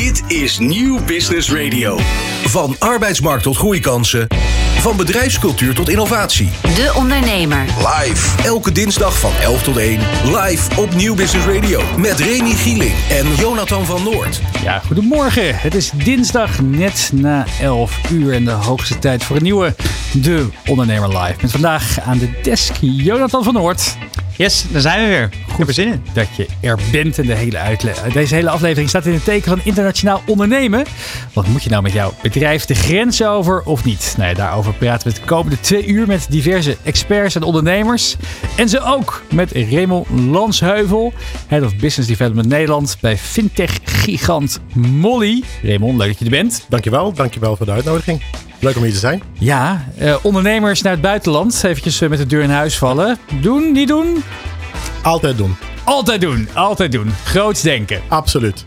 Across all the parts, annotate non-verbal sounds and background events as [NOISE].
Dit is Nieuw Business Radio. Van arbeidsmarkt tot groeikansen. Van bedrijfscultuur tot innovatie. De Ondernemer. Live. Elke dinsdag van 11 tot 1. Live op Nieuw Business Radio. Met Remy Gieling en Jonathan van Noord. Ja, goedemorgen. Het is dinsdag net na 11 uur en de hoogste tijd voor een nieuwe De Ondernemer Live. Met vandaag aan de desk Jonathan van Noord. Yes, daar zijn we weer. Goed er zin in. Dat je er bent en de hele uitle deze hele aflevering staat in het teken van internationaal ondernemen. Wat moet je nou met jouw bedrijf de grens over of niet? Nou ja, daarover praten we de komende twee uur met diverse experts en ondernemers. En ze ook met Raymond Lansheuvel, Head of Business Development Nederland bij fintech-gigant Molly. Raymond, leuk dat je er bent. Dankjewel, dankjewel voor de uitnodiging. Leuk om hier te zijn. Ja, uh, ondernemers naar het buitenland. Eventjes uh, met de deur in huis vallen. Doen, niet doen? Altijd doen. Altijd doen, altijd doen. Groots denken. Absoluut.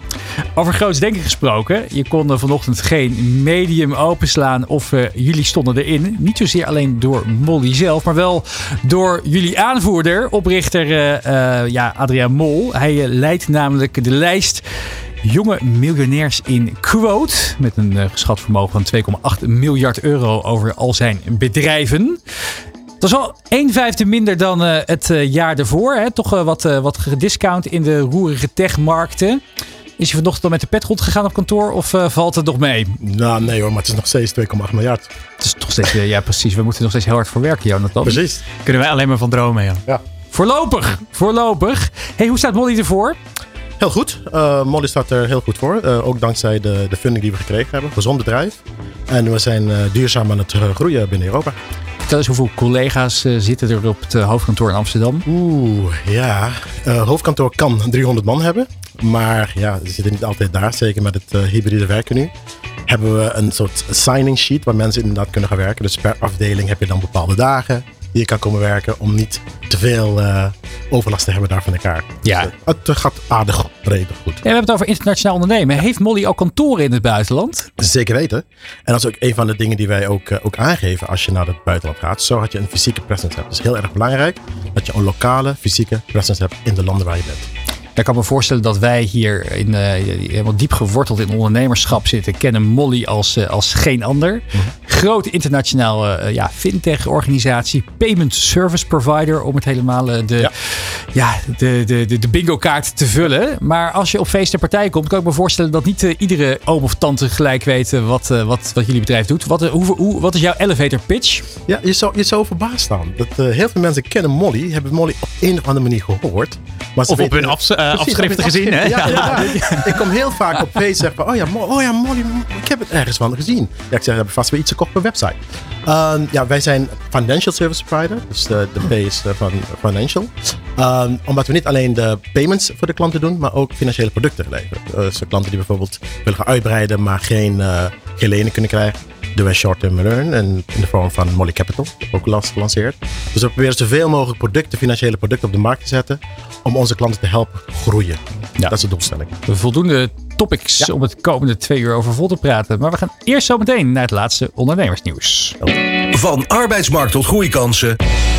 Over groots denken gesproken. Je kon vanochtend geen medium openslaan of uh, jullie stonden erin. Niet zozeer alleen door Molly zelf, maar wel door jullie aanvoerder, oprichter ja, Adriaan Mol. Hij leidt namelijk de lijst jonge miljonairs in Quote. Met een uh, geschat vermogen van 2,8 miljard euro over al zijn bedrijven. Dat is al 1 vijfde minder dan uh, het uh, jaar ervoor. Hè? Toch wat, wat gediscount in de roerige techmarkten. Is je vanochtend al met de pet rondgegaan op kantoor of valt het nog mee? Nou, nee hoor, maar het is nog steeds 2,8 miljard. Het is toch steeds, ja precies. We moeten er nog steeds heel hard voor werken, Jonathan. Precies. Kunnen wij alleen maar van dromen, ja. ja. Voorlopig, voorlopig. Hey, hoe staat Molly ervoor? Heel goed. Uh, Molly staat er heel goed voor. Uh, ook dankzij de, de funding die we gekregen hebben. Gezond bedrijf. En we zijn uh, duurzaam aan het groeien binnen Europa. Vertel eens, hoeveel collega's zitten er op het hoofdkantoor in Amsterdam? Oeh, ja. hoofdkantoor kan 300 man hebben. Maar ja, ze zitten niet altijd daar. Zeker met het hybride werken nu. Hebben we een soort signing sheet waar mensen inderdaad kunnen gaan werken. Dus per afdeling heb je dan bepaalde dagen die je kan komen werken om niet te veel uh, overlast te hebben daar van elkaar. Ja. Dus, uh, het gaat aardig breed goed. Ja, we hebben het over internationaal ondernemen. Heeft Molly ook kantoren in het buitenland? Zeker weten. En dat is ook een van de dingen die wij ook, uh, ook aangeven als je naar het buitenland gaat. Zo dat je een fysieke presence hebt. Het is heel erg belangrijk dat je een lokale fysieke presence hebt in de landen waar je bent. Ik kan me voorstellen dat wij hier in, uh, helemaal diep geworteld in ondernemerschap zitten. Kennen Molly als, uh, als geen ander. -hmm. Grote internationale uh, ja, fintech organisatie. Payment service provider. Om het helemaal de, ja. ja. de, de, de, de bingo kaart te vullen. Maar als je op feest en partij komt. Kan ik me voorstellen dat niet iedere oom of tante gelijk weet wat, wat, wat jullie bedrijf doet. Wat, hoe, hoe, wat is jouw elevator pitch? Ja, je zou, je zou verbaasd staan. Dat heel veel mensen kennen Molly. Hebben Molly op een of andere manier gehoord. Maar of op hun af, uh, afschriften gezien. Hè? Ja, ik kom heel vaak op feest zeggen oh ja, oh ja, Molly, ik heb het ergens van gezien. Ja, ik zeg, hebben vast weer iets gekocht op mijn website. Uh, ja, wij zijn financial service provider. Dus de, de P is van financial. Uh, omdat we niet alleen de payments voor de klanten doen, maar ook financiële producten leveren. Dus klanten die bijvoorbeeld willen gaan uitbreiden, maar geen, uh, geen lening kunnen krijgen. Doen wij short-term learn en in de vorm van Molly Capital, ook last gelanceerd. Dus we proberen zoveel mogelijk producten, financiële producten op de markt te zetten om onze klanten te helpen groeien. Ja. Dat is de doelstelling. Voldoende topics ja. om het komende twee uur over vol te praten. Maar we gaan eerst zo meteen naar het laatste ondernemersnieuws. Van arbeidsmarkt tot groeikansen.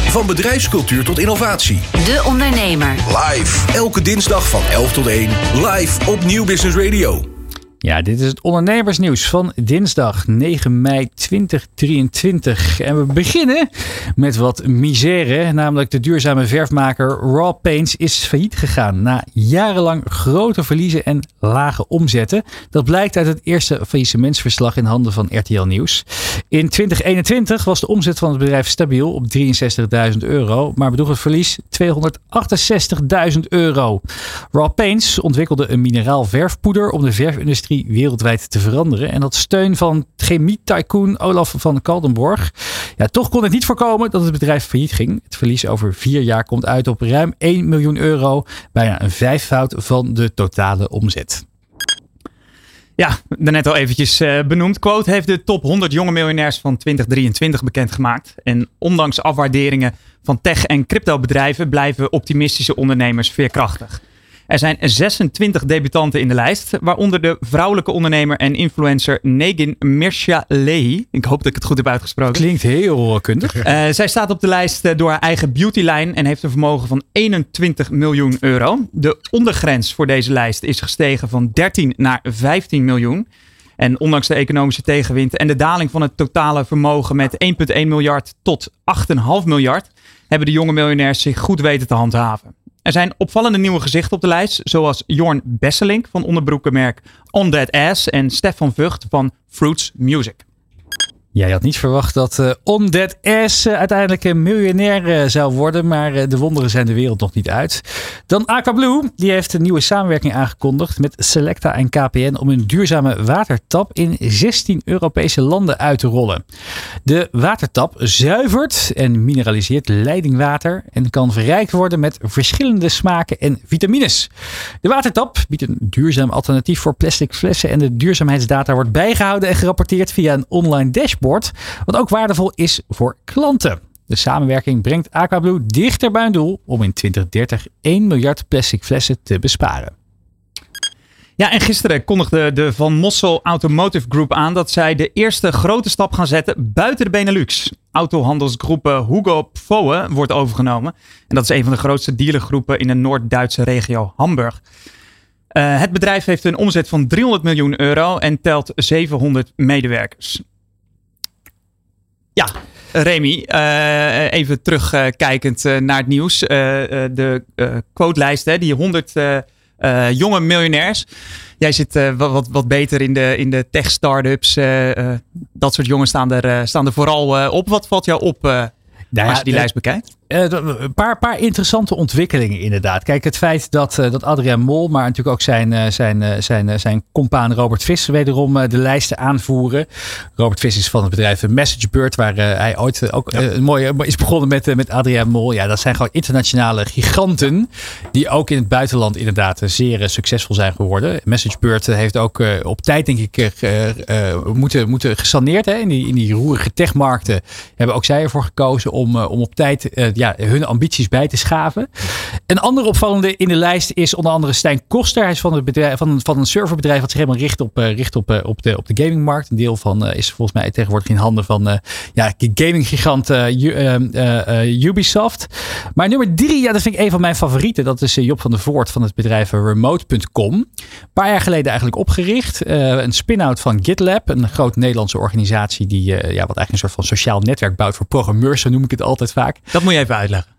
Van bedrijfscultuur tot innovatie. De Ondernemer. Live. Elke dinsdag van 11 tot 1. Live op Nieuw Business Radio. Ja, dit is het ondernemersnieuws van dinsdag 9 mei 2023. En we beginnen met wat misère, namelijk de duurzame verfmaker Raw Paints is failliet gegaan na jarenlang grote verliezen en lage omzetten. Dat blijkt uit het eerste faillissementsverslag in handen van RTL Nieuws. In 2021 was de omzet van het bedrijf stabiel op 63.000 euro, maar bedroeg het verlies 268.000 euro. Raw Paints ontwikkelde een mineraal verfpoeder om de verfindustrie wereldwijd te veranderen. En dat steun van chemie-tycoon Olaf van Kaldenborg. Ja, toch kon het niet voorkomen dat het bedrijf failliet ging. Het verlies over vier jaar komt uit op ruim 1 miljoen euro. Bijna een vijfvoud van de totale omzet. Ja, daarnet al eventjes uh, benoemd. Quote heeft de top 100 jonge miljonairs van 2023 bekendgemaakt. En ondanks afwaarderingen van tech- en cryptobedrijven blijven optimistische ondernemers veerkrachtig. Er zijn 26 debutanten in de lijst, waaronder de vrouwelijke ondernemer en influencer Negin Mircea-Lehi. Ik hoop dat ik het goed heb uitgesproken. Klinkt heel kundig. Uh, zij staat op de lijst uh, door haar eigen beautylijn en heeft een vermogen van 21 miljoen euro. De ondergrens voor deze lijst is gestegen van 13 naar 15 miljoen. En ondanks de economische tegenwind en de daling van het totale vermogen met 1,1 miljard tot 8,5 miljard, hebben de jonge miljonairs zich goed weten te handhaven. Er zijn opvallende nieuwe gezichten op de lijst, zoals Jorn Besselink van onderbroekenmerk On That Ass en Stefan Vught van Fruits Music. Jij had niet verwacht dat uh, Ass uh, uiteindelijk een miljonair uh, zou worden, maar de wonderen zijn de wereld nog niet uit. Dan Aquablue, die heeft een nieuwe samenwerking aangekondigd met Selecta en KPN om een duurzame watertap in 16 Europese landen uit te rollen. De watertap zuivert en mineraliseert leidingwater en kan verrijkt worden met verschillende smaken en vitamines. De watertap biedt een duurzaam alternatief voor plastic flessen en de duurzaamheidsdata wordt bijgehouden en gerapporteerd via een online dashboard wat ook waardevol is voor klanten. De samenwerking brengt Aquablue dichter bij een doel om in 2030 1 miljard plastic flessen te besparen. Ja, en gisteren kondigde de Van Mossel Automotive Group aan dat zij de eerste grote stap gaan zetten buiten de Benelux. Autohandelsgroepen Hugo Pfoe wordt overgenomen. En dat is een van de grootste dealergroepen in de Noord-Duitse regio Hamburg. Uh, het bedrijf heeft een omzet van 300 miljoen euro en telt 700 medewerkers. Ja, Remy, uh, even terugkijkend uh, naar het nieuws. Uh, de quotelijst, hè, die 100 jonge miljonairs. Jij zit wat, wat, wat, beter in de, in de tech-startups. dat soort jongens staan er, staan er vooral op. Wat valt jou op nou als je die lijst bekijkt? Uh, een paar, paar interessante ontwikkelingen inderdaad. Kijk, het feit dat, uh, dat Adriaan Mol, maar natuurlijk ook zijn, uh, zijn, zijn, zijn compaan Robert Vis wederom de lijsten aanvoeren. Robert Vis is van het bedrijf MessageBird, waar hij ooit ook ja. een mooie, is begonnen met, met Adriaan Mol. Ja, dat zijn gewoon internationale giganten die ook in het buitenland inderdaad zeer succesvol zijn geworden. MessageBird heeft ook op tijd denk ik moeten, moeten gesaneerd hè, in, die, in die roerige techmarkten. Hebben ook zij ervoor gekozen om, om op tijd ja, hun ambities bij te schaven. Een andere opvallende in de lijst is onder andere Stijn Koster. Hij is van, het bedrijf, van, van een serverbedrijf dat zich helemaal richt op, uh, richt op, uh, op, de, op de gamingmarkt. Een deel van uh, is volgens mij tegenwoordig in handen van ja, gaminggigant Ubisoft. Maar nummer drie, ja, dat vind ik een van mijn favorieten. Dat is Job van der Voort van het bedrijf Remote.com. Een paar jaar geleden eigenlijk opgericht. een spin-out van GitLab, een grote Nederlandse organisatie die ja, wat eigenlijk een soort van sociaal netwerk bouwt voor programmeurs, zo noem ik het altijd vaak. Dat moet je even uitleggen.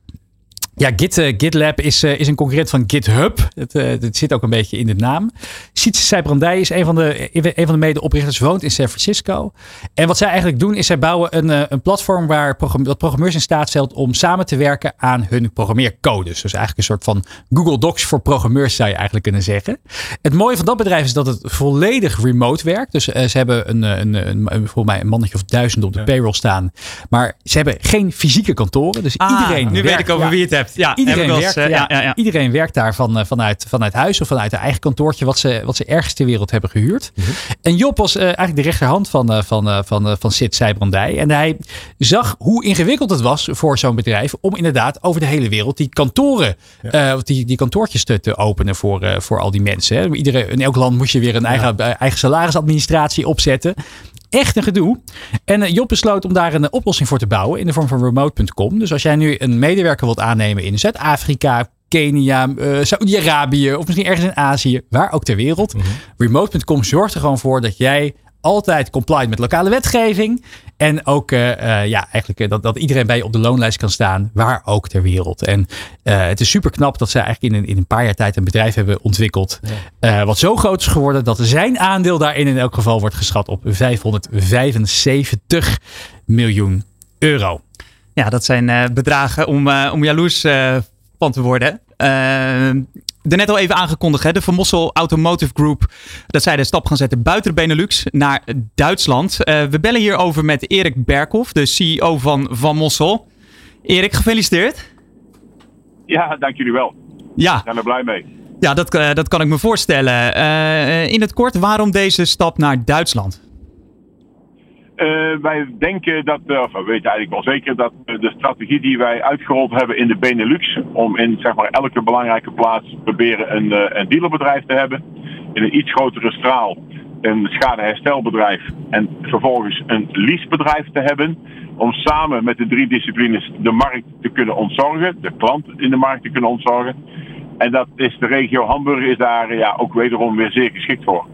Ja, Git, uh, GitLab is, uh, is een concurrent van GitHub. Het, uh, het, zit ook een beetje in de naam. Sietse Sijbrandij is een van de, een van de medeoprichters, woont in San Francisco. En wat zij eigenlijk doen, is zij bouwen een, een platform waar dat programmeurs in staat stelt om samen te werken aan hun programmeercodes. Dus eigenlijk een soort van Google Docs voor programmeurs, zou je eigenlijk kunnen zeggen. Het mooie van dat bedrijf is dat het volledig remote werkt. Dus ze hebben een, een, een, een, volgens mij een mannetje of duizend op de payroll staan. Maar ze hebben geen fysieke kantoren. Dus ah, iedereen. Nu werkt, weet ik over ja, wie het hebt. Ja, iedereen, werkt, ja, ja, ja, iedereen werkt daar van, uh, vanuit, vanuit huis of vanuit een eigen kantoortje wat ze, wat ze ergens ter wereld hebben gehuurd. Mhm. Mm -hmm. En Job was uh, eigenlijk de rechterhand van, van, van, van Sid Sijbrandij. En hij zag hoe ingewikkeld het was voor zo'n bedrijf om inderdaad over de hele wereld die kantoren, die, die kantoortjes te, te openen voor, voor al die mensen. Hè. In elk land moest je weer een eigen, eigen salarisadministratie opzetten. Echt een gedoe. En Job besloot om daar een oplossing voor te bouwen in de vorm van remote.com. Dus als jij nu een medewerker wilt aannemen in Zuid-Afrika, Kenia, uh, Saudi-Arabië of misschien ergens in Azië, waar ook ter wereld. Mm -hmm. Remote.com zorgt er gewoon voor dat jij altijd compliant met lokale wetgeving. En ook uh, uh, ja, eigenlijk dat, dat iedereen bij je op de loonlijst kan staan, waar ook ter wereld. En uh, het is super knap dat ze eigenlijk in een, in een paar jaar tijd een bedrijf hebben ontwikkeld. Ja. wat zo groot is geworden dat zijn aandeel daarin in elk geval wordt geschat op 575 miljoen euro. Ja, dat zijn bedragen om, om jaloers van te worden. Uh, net al even aangekondigd, hè, de Van Mossel Automotive Group. Dat zij de stap gaan zetten buiten de Benelux naar Duitsland. Uh, we bellen hierover met Erik Berkhoff, de CEO van Van Mossel. Erik, gefeliciteerd. Ja, dank jullie wel. Ja. Ik ben er blij mee. Ja, dat, uh, dat kan ik me voorstellen. in het kort, waarom deze stap naar Duitsland? Eh, wij denken dat, eh, of we weten eigenlijk wel zeker dat eh, de strategie die wij uitgerold hebben in de Benelux, om in zeg maar elke belangrijke plaats proberen een, een dealerbedrijf te hebben, in een iets grotere straal een schadeherstelbedrijf en vervolgens een leasebedrijf te hebben, om samen met de drie disciplines de markt te kunnen ontzorgen, de klant in de markt te kunnen ontzorgen. En dat is de regio Hamburg is daar ja, ook wederom weer zeer geschikt voor.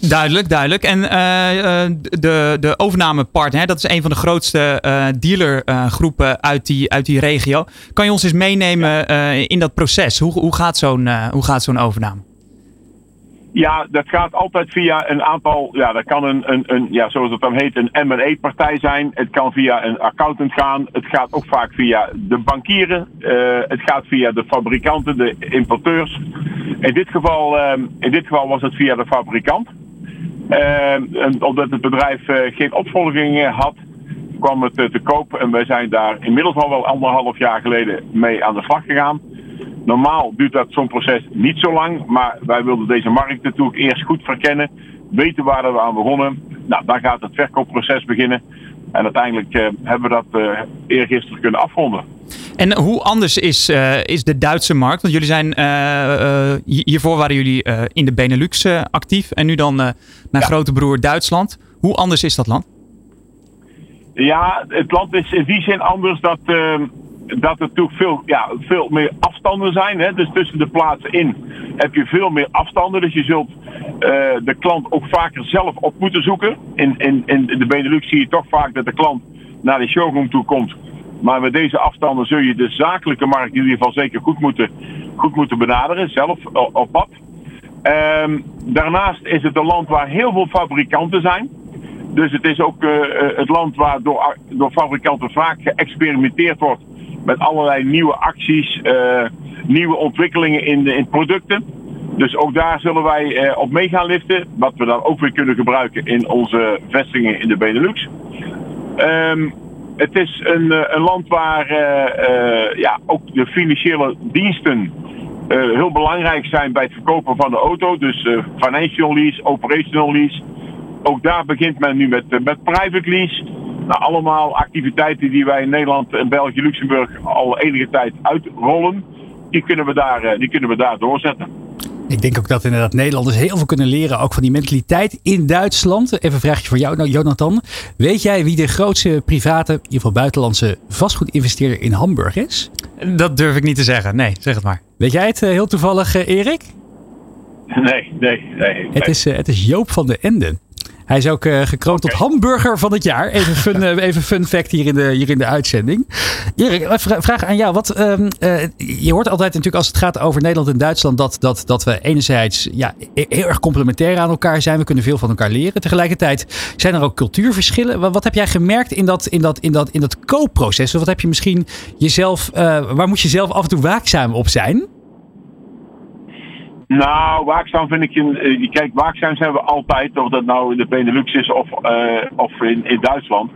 Duidelijk, duidelijk. En eh, eh, de, de overnamepartner, hè, dat is een van de grootste eh, dealergroepen uit, die, uit die regio. Kan je ons eens meenemen in dat proces? Hoe, hoe gaat zo'n hoe gaat zo'n overname? Ja, dat gaat altijd via een aantal, ja, dat kan een, een, een ja, zoals het dan heet, een M&A-partij zijn. Het kan via een accountant gaan. Het gaat ook vaak via de bankieren. Eh, het gaat via de fabrikanten, de importeurs. In dit geval, ehm, in dit geval was het via de fabrikant. Ehm, omdat het bedrijf eh, geen opvolging had, kwam het eh, te koop. En wij zijn daar inmiddels al wel anderhalf jaar geleden mee aan de slag gegaan. Normaal duurt dat zo'n proces niet zo lang, maar wij wilden deze markt natuurlijk eerst goed verkennen, weten waar we aan begonnen. Nou, dan gaat het verkoopproces beginnen. En uiteindelijk eh, hebben we dat eh eergisteren kunnen afronden. En hoe anders is, eh, is de Duitse markt? Want jullie zijn, hi- hiervoor waren jullie in de Benelux actief en nu dan naar Ja. grote broer Duitsland. Hoe anders is dat land? Ja, het land is in die zin anders dat, ehm, dat er natuurlijk veel, ja, veel meer afstanden zijn. Hè? Dus tussen de plaatsen in heb je veel meer afstanden. Dus je zult eh, de klant ook vaker zelf op moeten zoeken. In, in, in de Benelux zie je toch vaak dat de klant naar de showroom toe komt. Maar met deze afstanden zul je de zakelijke markt in ieder geval zeker goed moeten, goed moeten benaderen, zelf op pad. Ehm, daarnaast is het een land waar heel veel fabrikanten zijn. Dus het is ook eh, eh, het land waar door, door fabrikanten vaak geëxperimenteerd wordt met allerlei nieuwe acties, eh, nieuwe ontwikkelingen in, in producten. Dus ook daar zullen wij eh, op mee gaan liften, wat we dan ook weer kunnen gebruiken in onze vestigingen in de Benelux. Ehm, het is een, eh, een land waar ja, ook de financiële diensten heel belangrijk zijn bij het verkopen van de auto. Dus financial lease, operational lease. Ook daar begint men nu met, met private lease. Nou, allemaal activiteiten die wij in Nederland en België, Luxemburg al enige tijd uitrollen. Die kunnen we daar, eh, die kunnen we daar doorzetten. Ik denk ook dat inderdaad Nederlanders heel veel kunnen leren. Ook van die mentaliteit in Duitsland. Even een vraagje voor jou, nou, Jonathan. Weet jij wie de grootste private, in ieder geval buitenlandse vastgoedinvesteerder in Hamburg is? Dat durf ik niet te zeggen. Nee, zeg het maar. Weet jij het eh, heel toevallig, eh, Erik? Nee, nee, nee. Het is, het is Joop van de Enden. Hij is ook eh, gekroond tot hamburger van het jaar. Even fun, [LAUGHS] eh, even fun fact hier in de, hier in de uitzending. Erik, vra- vraag aan jou. Wat, ehm, eh, je hoort altijd natuurlijk als het gaat over Nederland en Duitsland... dat, dat, dat we enerzijds ja, he- heel erg complementair aan elkaar zijn. We kunnen veel van elkaar leren. Tegelijkertijd zijn er ook cultuurverschillen. Wat, wat heb jij gemerkt in dat, in dat, in dat, in dat koopproces? Of wat heb je misschien jezelf... eh, waar moet je zelf af en toe waakzaam op zijn? Nou, waakzaam vind ik een. eh, Kijk, waakzaam zijn we altijd, of dat nou in de Benelux is of, eh, of in, in Duitsland.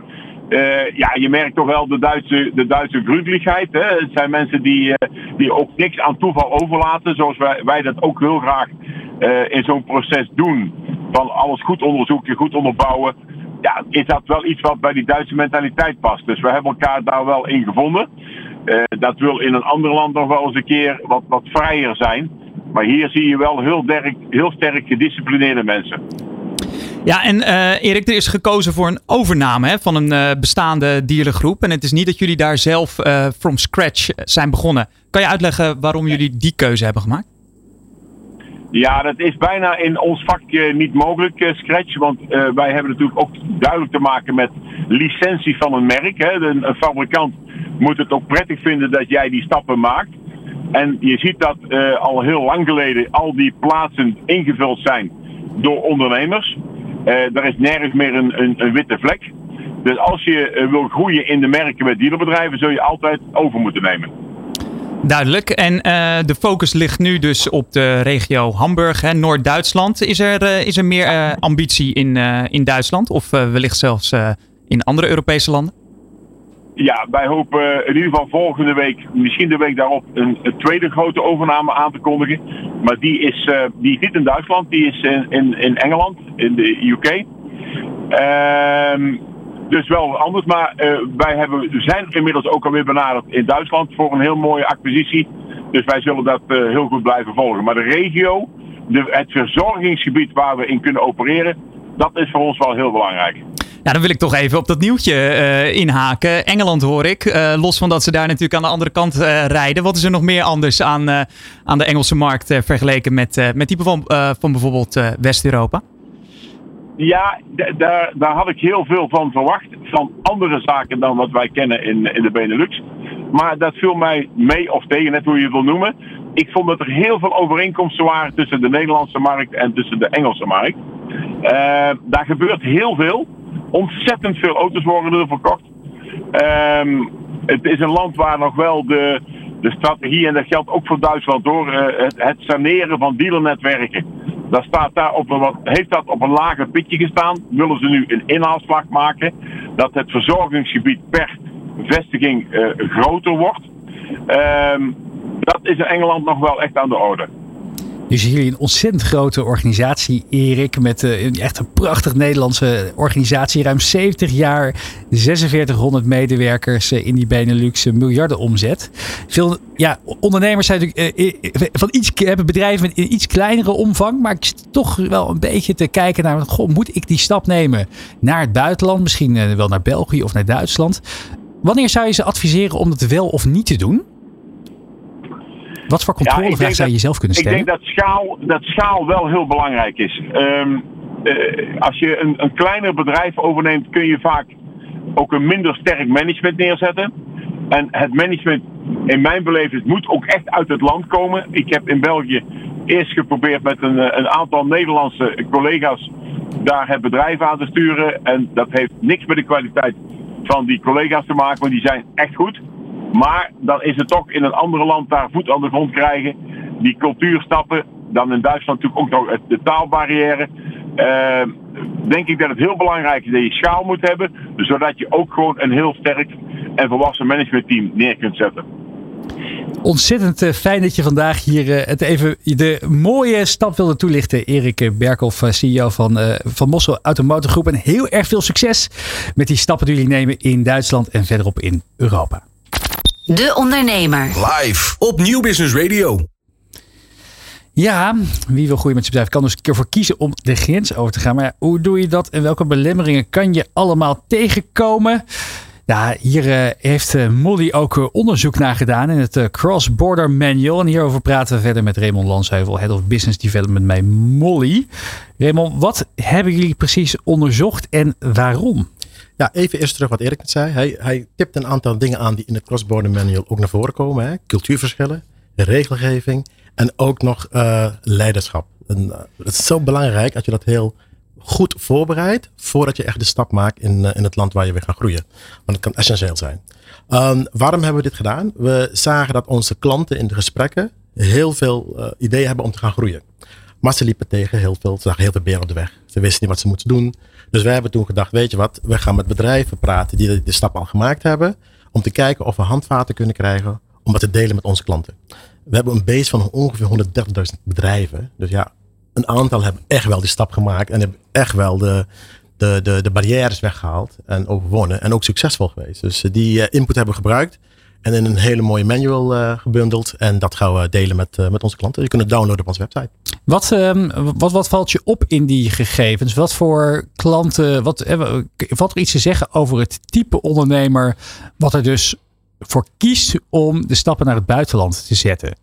Eh, ja, je merkt toch wel de Duitse, de Duitse gründlichheid. Hè? Het zijn mensen die, die ook niks aan toeval overlaten, zoals wij, wij dat ook heel graag in zo'n proces doen. Van alles goed onderzoeken, goed onderbouwen. Ja, is dat wel iets wat bij die Duitse mentaliteit past. Dus we hebben elkaar daar wel in gevonden. Eh, dat wil in een ander land nog wel eens een keer wat, wat vrijer zijn. Maar hier zie je wel heel, sterk, heel sterk gedisciplineerde mensen. Ja, en eh, Erik, er is gekozen voor een overname hè, van een eh, bestaande dealergroep. En het is niet dat jullie daar zelf from scratch zijn begonnen. Kan je uitleggen waarom jullie die keuze hebben gemaakt? Ja, dat is bijna in ons vak eh, niet mogelijk, eh, Scratch. Want eh, wij hebben natuurlijk ook duidelijk te maken met licentie van een merk. Hè. Een, fabrikant moet het ook prettig vinden dat jij die stappen maakt. En je ziet dat eh, al heel lang geleden al die plaatsen ingevuld zijn door ondernemers. Er is nergens meer een, een, een witte vlek. Dus als je wil groeien in de merken met dealerbedrijven, zul je altijd over moeten nemen. Duidelijk. En eh, de focus ligt nu dus op de regio Hamburg, Noord-Duitsland. Is er, eh, is er meer eh, ambitie in, in Duitsland of wellicht zelfs in andere Europese landen? Ja, wij hopen in ieder geval volgende week, misschien de week daarop, een, tweede grote overname aan te kondigen. Maar die is, die is niet in Duitsland, die is in, in, in Engeland, in de UK. Ehm, dus wel anders, maar eh, wij hebben, zijn inmiddels ook alweer benaderd in Duitsland voor een heel mooie acquisitie. Dus wij zullen dat eh, heel goed blijven volgen. Maar de regio, de, het verzorgingsgebied waar we in kunnen opereren, dat is voor ons wel heel belangrijk. Ja, dan wil ik toch even op dat nieuwtje eh, inhaken. Engeland hoor ik. Los van dat ze daar natuurlijk aan de andere kant rijden. Wat is er nog meer anders aan, aan de Engelse markt vergeleken met, met die van, van bijvoorbeeld West-Europa? Ja, daar, daar had ik heel veel van verwacht. Van andere zaken dan wat wij kennen in, in de Benelux. Maar dat viel mij mee of tegen, net hoe je het wil noemen. Ik vond dat er heel veel overeenkomsten waren tussen de Nederlandse markt en tussen de Engelse markt. Eh, daar gebeurt heel veel. Ontzettend veel auto's worden er verkocht. Ehm, het is een land waar nog wel de, de strategie, en dat geldt ook voor Duitsland door, eh, het, het saneren van dealernetwerken. Dat staat daar op een heeft dat op een lager pitje gestaan. Willen ze nu een inhaalslag maken. Dat het verzorgingsgebied per vestiging eh, groter wordt. Ehm, dat is in Engeland nog wel echt aan de orde. Zie jullie een ontzettend grote organisatie, Erik. Met eh, een echt een prachtig Nederlandse organisatie. Ruim 70 jaar, 4600 medewerkers eh, in die Benelux, een miljarden omzet. Veel ja, ondernemers zijn natuurlijk eh, eh, van iets, hebben bedrijven een iets kleinere omvang. Maar ik toch wel een beetje te kijken naar, moet ik die stap nemen naar het buitenland? Misschien eh, wel naar België of naar Duitsland. Wanneer zou je ze adviseren om dat wel of niet te doen? Wat voor ik controlevraag denk zou je jezelf kunnen Ik stellen? denk dat schaal, dat schaal wel heel belangrijk is. Ehm, eh, als je een, een kleiner bedrijf overneemt, kun je vaak ook een minder sterk management neerzetten. En het management, in mijn beleving, moet ook echt uit het land komen. Ik heb in België eerst geprobeerd met een, eh, een aantal Nederlandse collega's daar het bedrijf aan te sturen. En dat heeft niks met de kwaliteit van die collega's te maken, want die zijn echt goed. Maar dan is het toch in een andere land daar voet aan de grond krijgen. Die cultuur stappen. Dan in Duitsland natuurlijk ook nog de taalbarrière. Eh, denk ik dat het heel belangrijk is dat je schaal moet hebben. Zodat je ook gewoon een heel sterk en volwassen managementteam neer kunt zetten. Ontzettend eh, fijn dat je vandaag hier eh, het even de mooie stap wilde toelichten. Erik Berkhoff, eh, CEO van, van Mossel Automotive Groep. En heel erg veel succes met die stappen die jullie nemen in Duitsland en verderop in Europa. De Ondernemer. Live op Nieuw Business Radio. Ja, wie wil groeien met zijn bedrijf kan dus een keer voor kiezen om de grens over te gaan. Maar ja, hoe doe je dat en welke belemmeringen kan je allemaal tegenkomen? Ja, hier eh, heeft eh, Molly ook eh, onderzoek naar gedaan in het Cross Border Manual. En hierover praten we verder met Raymond Lansheuvel, Head of Business Development bij Molly. Raymond, wat hebben jullie precies onderzocht en waarom? Ja, even eerst terug wat Erik net zei. Hij, hij tipt een aantal dingen aan die in het cross-border manual ook naar voren komen. Hè? Cultuurverschillen, regelgeving en ook nog eh, leiderschap. En, eh, het is zo belangrijk dat je dat heel goed voorbereidt voordat je echt de stap maakt in, eh, in het land waar je weer gaat groeien. Want het kan essentieel zijn. Ehm, waarom hebben we dit gedaan? We zagen dat onze klanten in de gesprekken heel veel ideeën hebben om te gaan groeien. Maar ze liepen tegen heel veel, ze zagen heel veel beren op de weg. Ze wisten niet wat ze moeten doen. Dus wij hebben toen gedacht, weet je wat, we gaan met bedrijven praten die de, stap al gemaakt hebben. Om te kijken of we handvaten kunnen krijgen om dat te delen met onze klanten. We hebben een base van ongeveer 130.000 bedrijven. Dus ja, een aantal hebben echt wel die stap gemaakt en hebben echt wel de, de, de, de barrières weggehaald en overwonnen. En ook succesvol geweest. Dus eh, die eh, input hebben we gebruikt. En in een hele mooie manual eh, gebundeld. En dat gaan we delen met, met onze klanten. Je kunt het downloaden op onze website. Wat, ehm, wat, wat valt je op in die gegevens? Wat voor klanten, wat, eh, valt er iets te zeggen over het type ondernemer wat er dus voor kiest om de stappen naar het buitenland te zetten?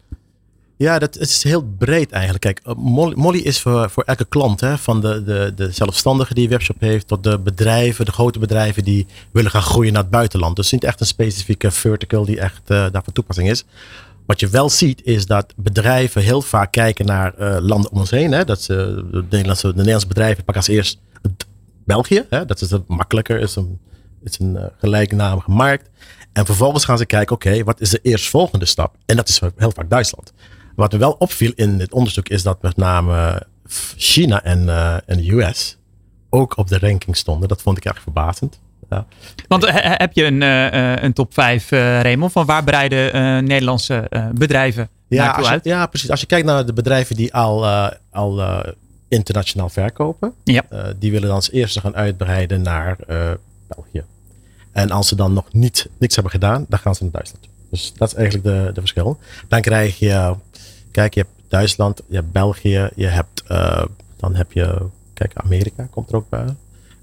Ja, dat is heel breed eigenlijk. Kijk, eh, Molly, is voor, voor elke klant, hè, van de, de, de zelfstandige die een webshop heeft, tot de bedrijven, de grote bedrijven die willen gaan groeien naar het buitenland. Dus niet echt een specifieke vertical die echt uh, daar van toepassing is. Wat je wel ziet is dat bedrijven heel vaak kijken naar uh, landen om ons heen. Hè. Dat ze, de, Nederlandse, de Nederlandse bedrijven pakken als eerst België. Hè. Dat is makkelijker, is een, is een uh, gelijknamige markt. En vervolgens gaan ze kijken, oké, wat is de eerstvolgende stap? En dat is heel vaak Duitsland. Wat me wel opviel in het onderzoek is dat met name China en, en de US ook op de ranking stonden. Dat vond ik erg verbazend. Ja. Want he, heb je een, uh, een top 5, uh, Raymond, van waar bereiden Nederlandse bedrijven ja, naartoe je, uit? Ja, precies. Als je kijkt naar de bedrijven die al, al internationaal verkopen. Ja. Eh, die willen dan als eerste gaan uitbreiden naar eh, België. En als ze dan nog niet, niks hebben gedaan, dan gaan ze naar Duitsland. Dus dat is eigenlijk de, de verschil. Dan krijg je, kijk, je hebt Duitsland, je hebt België, je hebt, eh, dan heb je, kijk, Amerika komt er ook bij.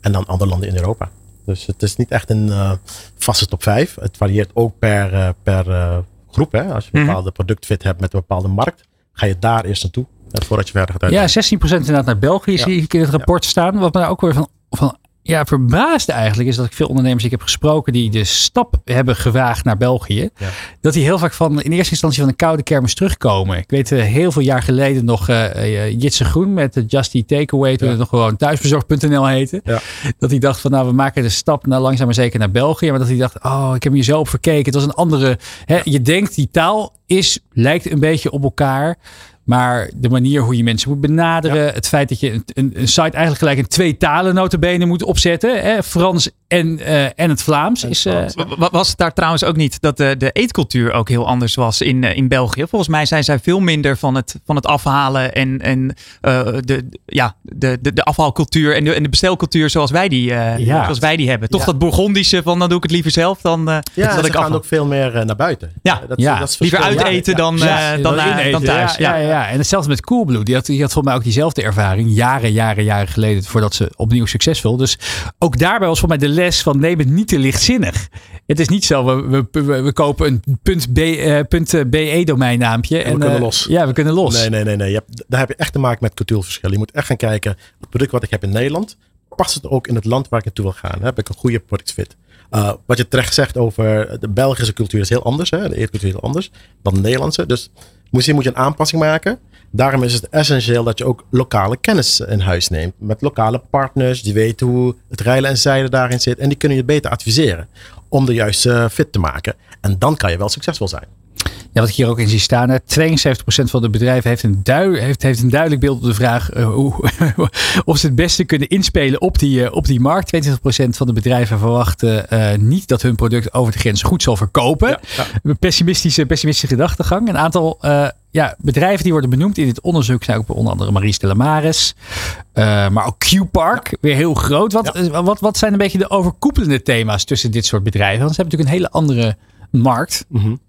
En dan andere landen in Europa. Dus het is niet echt een eh, vaste top 5. Het varieert ook per, eh, per eh, groep. Hè? Als je een Mhm. bepaalde productfit hebt met een bepaalde markt, ga je daar eerst naartoe. voordat je verder gaat Ja, uitbreiden. 16% inderdaad naar België Ja. zie ik in het rapport staan. Wat me daar ook weer van, van ja, verbaasde eigenlijk is dat ik veel ondernemers die ik heb gesproken die de stap hebben gewaagd naar België. Ja. Dat die heel vaak van in eerste instantie van een koude kermis terugkomen. Ik weet eh, heel veel jaar geleden nog eh, Jitse Groen met de Just Eat Takeaway toen Ja. het nog gewoon thuisbezorgd.nl heette. Ja. Dat hij dacht van nou we maken de stap naar langzaam maar zeker naar België. Maar dat hij dacht oh ik heb hier zo op verkeken. Het was een andere. Hè, je denkt die taal is, lijkt een beetje op elkaar. Maar de manier hoe je mensen moet benaderen. Het feit dat je een, een, een site eigenlijk gelijk in twee talen notabene moet opzetten. Hè, Frans en, eh, en het Vlaams. En is, eh, wa- Was het daar trouwens ook niet dat de, de eetcultuur ook heel anders was in, eh, in België? Volgens mij zijn zij veel minder van het, van het afhalen en, en eh, de, ja, de, de, de afhaalcultuur en de, en de bestelcultuur zoals wij die, eh, Ja. zoals wij die hebben. Toch Ja. dat Bourgondische van dan doe ik het liever zelf dan, eh Ja, dat ze ik gaan afhaal. ook veel meer eh, naar buiten. Ja. Eh, dat, Ja. dat is Liever verschil. uit eten Ja, dan, ja. eh, dan, eh, ineten. dan thuis. Ja, ja. Ja, En hetzelfde met Coolblue. Die had, die had volgens mij ook diezelfde ervaring. Jaren, jaren, jaren geleden. Voordat ze opnieuw succesvol. Dus ook daarbij was voor mij de les van neem het niet te lichtzinnig. Het is niet zo, we, we, we, we kopen een punt .be, eh, punt .be domeinnaampje. En we kunnen eh, los. Ja, we kunnen los. Nee, nee, nee. nee. Je hebt, daar heb je echt te maken met cultuurverschillen. Je moet echt gaan kijken, het product wat ik heb in Nederland, past het ook in het land waar ik naartoe wil gaan? Heb ik een goede productfit? Uh, wat je terecht zegt over de Belgische cultuur is heel anders. Hè? De eetcultuur is heel anders dan de Nederlandse. Dus misschien moet je een aanpassing maken. Daarom is het essentieel dat je ook lokale kennis in huis neemt. Met lokale partners die weten hoe het rijlen en zeilen daarin zit. En die kunnen je beter adviseren om de juiste fit te maken. En dan kan je wel succesvol zijn. Ja, wat ik hier ook in zie staan. hè, 72% van de bedrijven heeft een, heeft, heeft een duidelijk beeld op de vraag uh, hoe, [LAUGHS] of ze het beste kunnen inspelen op die, uh, op die markt. 22% van de bedrijven verwachten uh, niet dat hun product over de grens goed zal verkopen. Ja, ja. Pessimistische, pessimistische gedachtegang. Een aantal ja, bedrijven die worden benoemd in dit onderzoek zijn ook onder andere Maries de Lamaris. maar ook Q-Park, ja. weer heel groot. Wat, wat, wat zijn een beetje de overkoepelende thema's tussen dit soort bedrijven? Want ze hebben natuurlijk een hele andere markt. Mm. -hmm.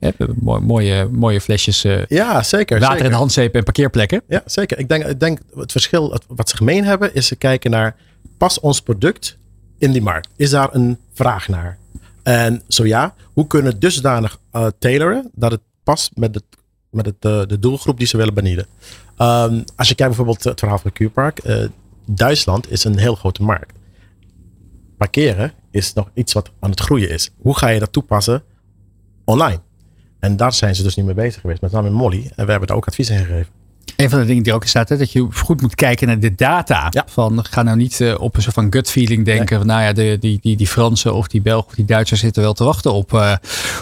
mooie, mooie, mooie flesjes uh, ja, zeker, water zeker. en handzeep en parkeerplekken. Ja, zeker. Ik denk, ik denk het verschil wat ze gemeen hebben is ze kijken naar past ons product in die markt? Is daar een vraag naar? En zo ja, hoe kunnen we dusdanig uh, tailoren dat het past met, het, met het, uh, de doelgroep die ze willen bedienen? Um, als je kijkt bijvoorbeeld het verhaal van. Uh, Duitsland is een heel grote markt. Parkeren is nog iets wat aan het groeien is. Hoe ga je dat toepassen online? En daar zijn ze dus niet mee bezig geweest. Met name Molly. En we hebben daar ook advies in gegeven. Een van de dingen die ook in staat, hè, dat je goed moet kijken naar de data. Ja. Van, ga nou niet uh, op een soort van gut feeling denken. Nee. Van, nou ja, de, die, die, die Fransen of die Belgen of die Duitsers zitten wel te wachten op, uh,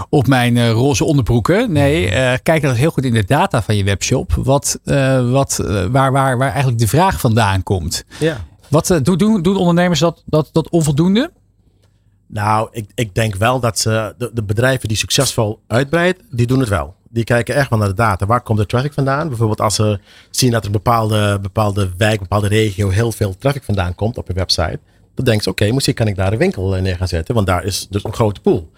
op mijn uh, roze onderbroeken. Nee, kijk dan heel goed in de data van je webshop. Wat, wat, waar, waar, waar eigenlijk de vraag vandaan komt. Ja. Wat doen, doen, doen ondernemers dat, dat, dat onvoldoende? Nou, ik, ik denk wel dat ze, de, de bedrijven die succesvol uitbreiden, die doen het wel. Die kijken echt wel naar de data. Waar komt de traffic vandaan? Bijvoorbeeld als ze zien dat er een bepaalde, bepaalde wijk, bepaalde regio heel veel traffic vandaan komt op je website. Dan denken ze, oké, misschien kan ik daar een winkel neer gaan zetten. Want daar is dus een grote pool.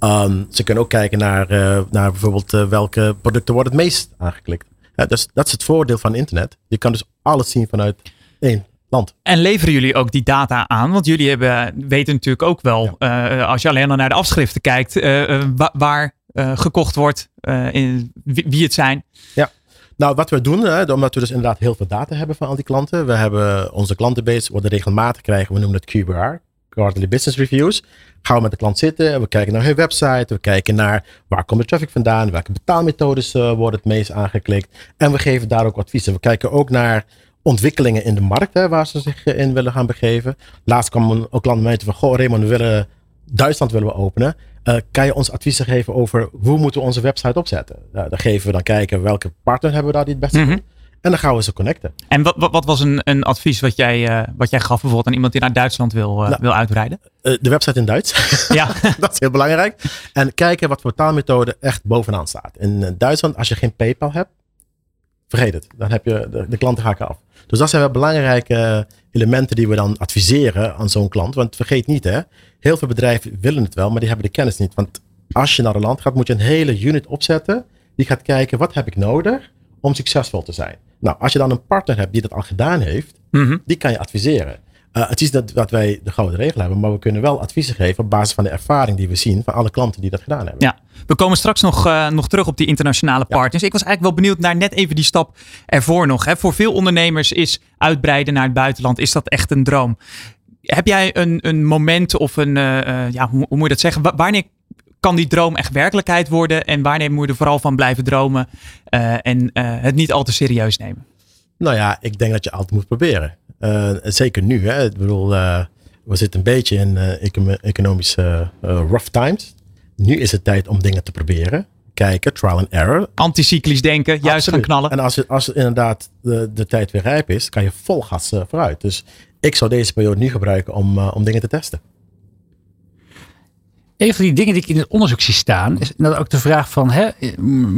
Um, ze kunnen ook kijken naar, uh, naar bijvoorbeeld uh, welke producten worden het meest aangeklikt. Ja, dus dat is het voordeel van internet. Je kan dus alles zien vanuit één land. En leveren jullie ook die data aan? Want jullie hebben, weten natuurlijk ook wel, ja. uh, als je alleen al naar de afschriften kijkt, uh, wa waar uh, gekocht wordt, in, wie, wie, het zijn. Ja. Nou, wat we doen, hè, omdat we dus inderdaad heel veel data hebben van al die klanten. We hebben onze klantenbase, worden regelmatig krijgen, we noemen het QBR, Quarterly Business Reviews. Gaan we met de klant zitten, we kijken naar hun website, we kijken naar waar komt de traffic vandaan, welke betaalmethodes worden het meest aangeklikt. En we geven daar ook adviezen. We kijken ook naar ontwikkelingen in de markt hè, waar ze zich in willen gaan begeven. Laatst kwam een, een klant mij van, goh Raymond, we willen Duitsland willen we openen. Uh, kan je ons adviezen geven over hoe moeten we onze website opzetten? Uh, dan geven we dan kijken welke partner hebben we daar die het beste mm -hmm. En dan gaan we ze connecten. En wat, wat, wat was een, een advies wat jij, uh, wat jij gaf bijvoorbeeld aan iemand die naar Duitsland wil, nou, wil uitbreiden? de website in Duits. [LAUGHS] Ja. dat is heel belangrijk. En kijken wat voor taalmethode echt bovenaan staat. In Duitsland, als je geen PayPal hebt, vergeet het. Dan heb je de, de klanten haken af. Dus dat zijn wel belangrijke elementen die we dan adviseren aan zo'n klant. Want vergeet niet, hè, heel veel bedrijven willen het wel, maar die hebben de kennis niet. Want als je naar een land gaat, moet je een hele unit opzetten. Die gaat kijken, wat heb ik nodig om succesvol te zijn? Nou, als je dan een partner hebt die dat al gedaan heeft, Mhm. die kan je adviseren. Eh, het is dat, dat wij de gouden regel hebben, maar we kunnen wel adviezen geven op basis van de ervaring die we zien van alle klanten die dat gedaan hebben. Ja, we komen straks nog, eh, nog terug op die internationale partners. Ik was eigenlijk wel benieuwd naar net even die stap ervoor nog. Hè. Voor veel ondernemers is uitbreiden naar het buitenland, is dat echt een droom. Heb jij een, een moment of een, eh, ja, hoe, hoe moet je dat zeggen? Wa- wanneer kan die droom echt werkelijkheid worden? En wanneer moet je er vooral van blijven dromen en het niet al te serieus nemen? Nou ja, ik denk dat je altijd moet proberen. Eh, zeker nu. Hè. Ik bedoel, eh, we zitten een beetje in eh, econo- economische rough times. Nu is het tijd om dingen te proberen. Kijken, trial and error. Anticyclisch denken, juist gaan Absoluut. knallen. En als, het, als het inderdaad de, de tijd weer rijp is, kan je vol gas vooruit. Dus ik zou deze periode nu gebruiken om, om dingen te testen. Een van die dingen die ik in het onderzoek zie staan, is inderdaad ook de vraag van, hè,